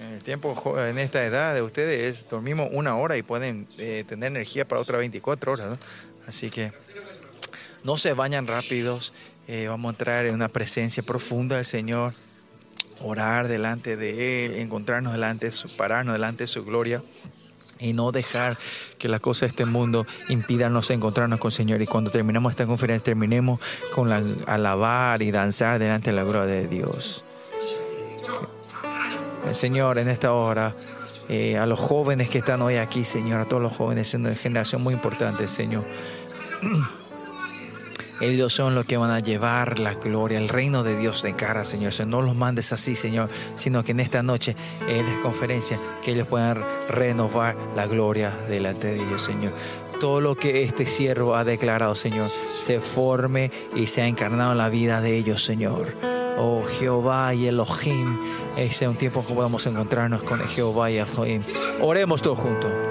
En el tiempo, en esta edad de ustedes, dormimos una hora y pueden eh, tener energía para otras 24 horas. Así que no se bañan rápidos, eh, vamos a entrar en una presencia profunda del Señor, orar delante de Él, encontrarnos delante de su, pararnos delante de su gloria y no dejar que las cosas de este mundo impidanos encontrarnos con el Señor. Y cuando terminemos esta conferencia, terminemos con la, alabar y danzar delante de la gloria de Dios. Señor, en esta hora, eh, a los jóvenes que están hoy aquí, Señor, a todos los jóvenes, es una generación muy importante, Señor. [CLEARS THROAT] Ellos son los que van a llevar la gloria, el reino de Dios de cara, Señor. no los mandes así, Señor, sino que en esta noche, en la conferencia, que ellos puedan renovar la gloria delante de ellos, Señor. Todo lo que este siervo ha declarado, Señor, se forme y se ha encarnado en la vida de ellos, Señor. Oh Jehová y Elohim, es un tiempo que podamos encontrarnos con Jehová y Elohim. Oremos todos juntos.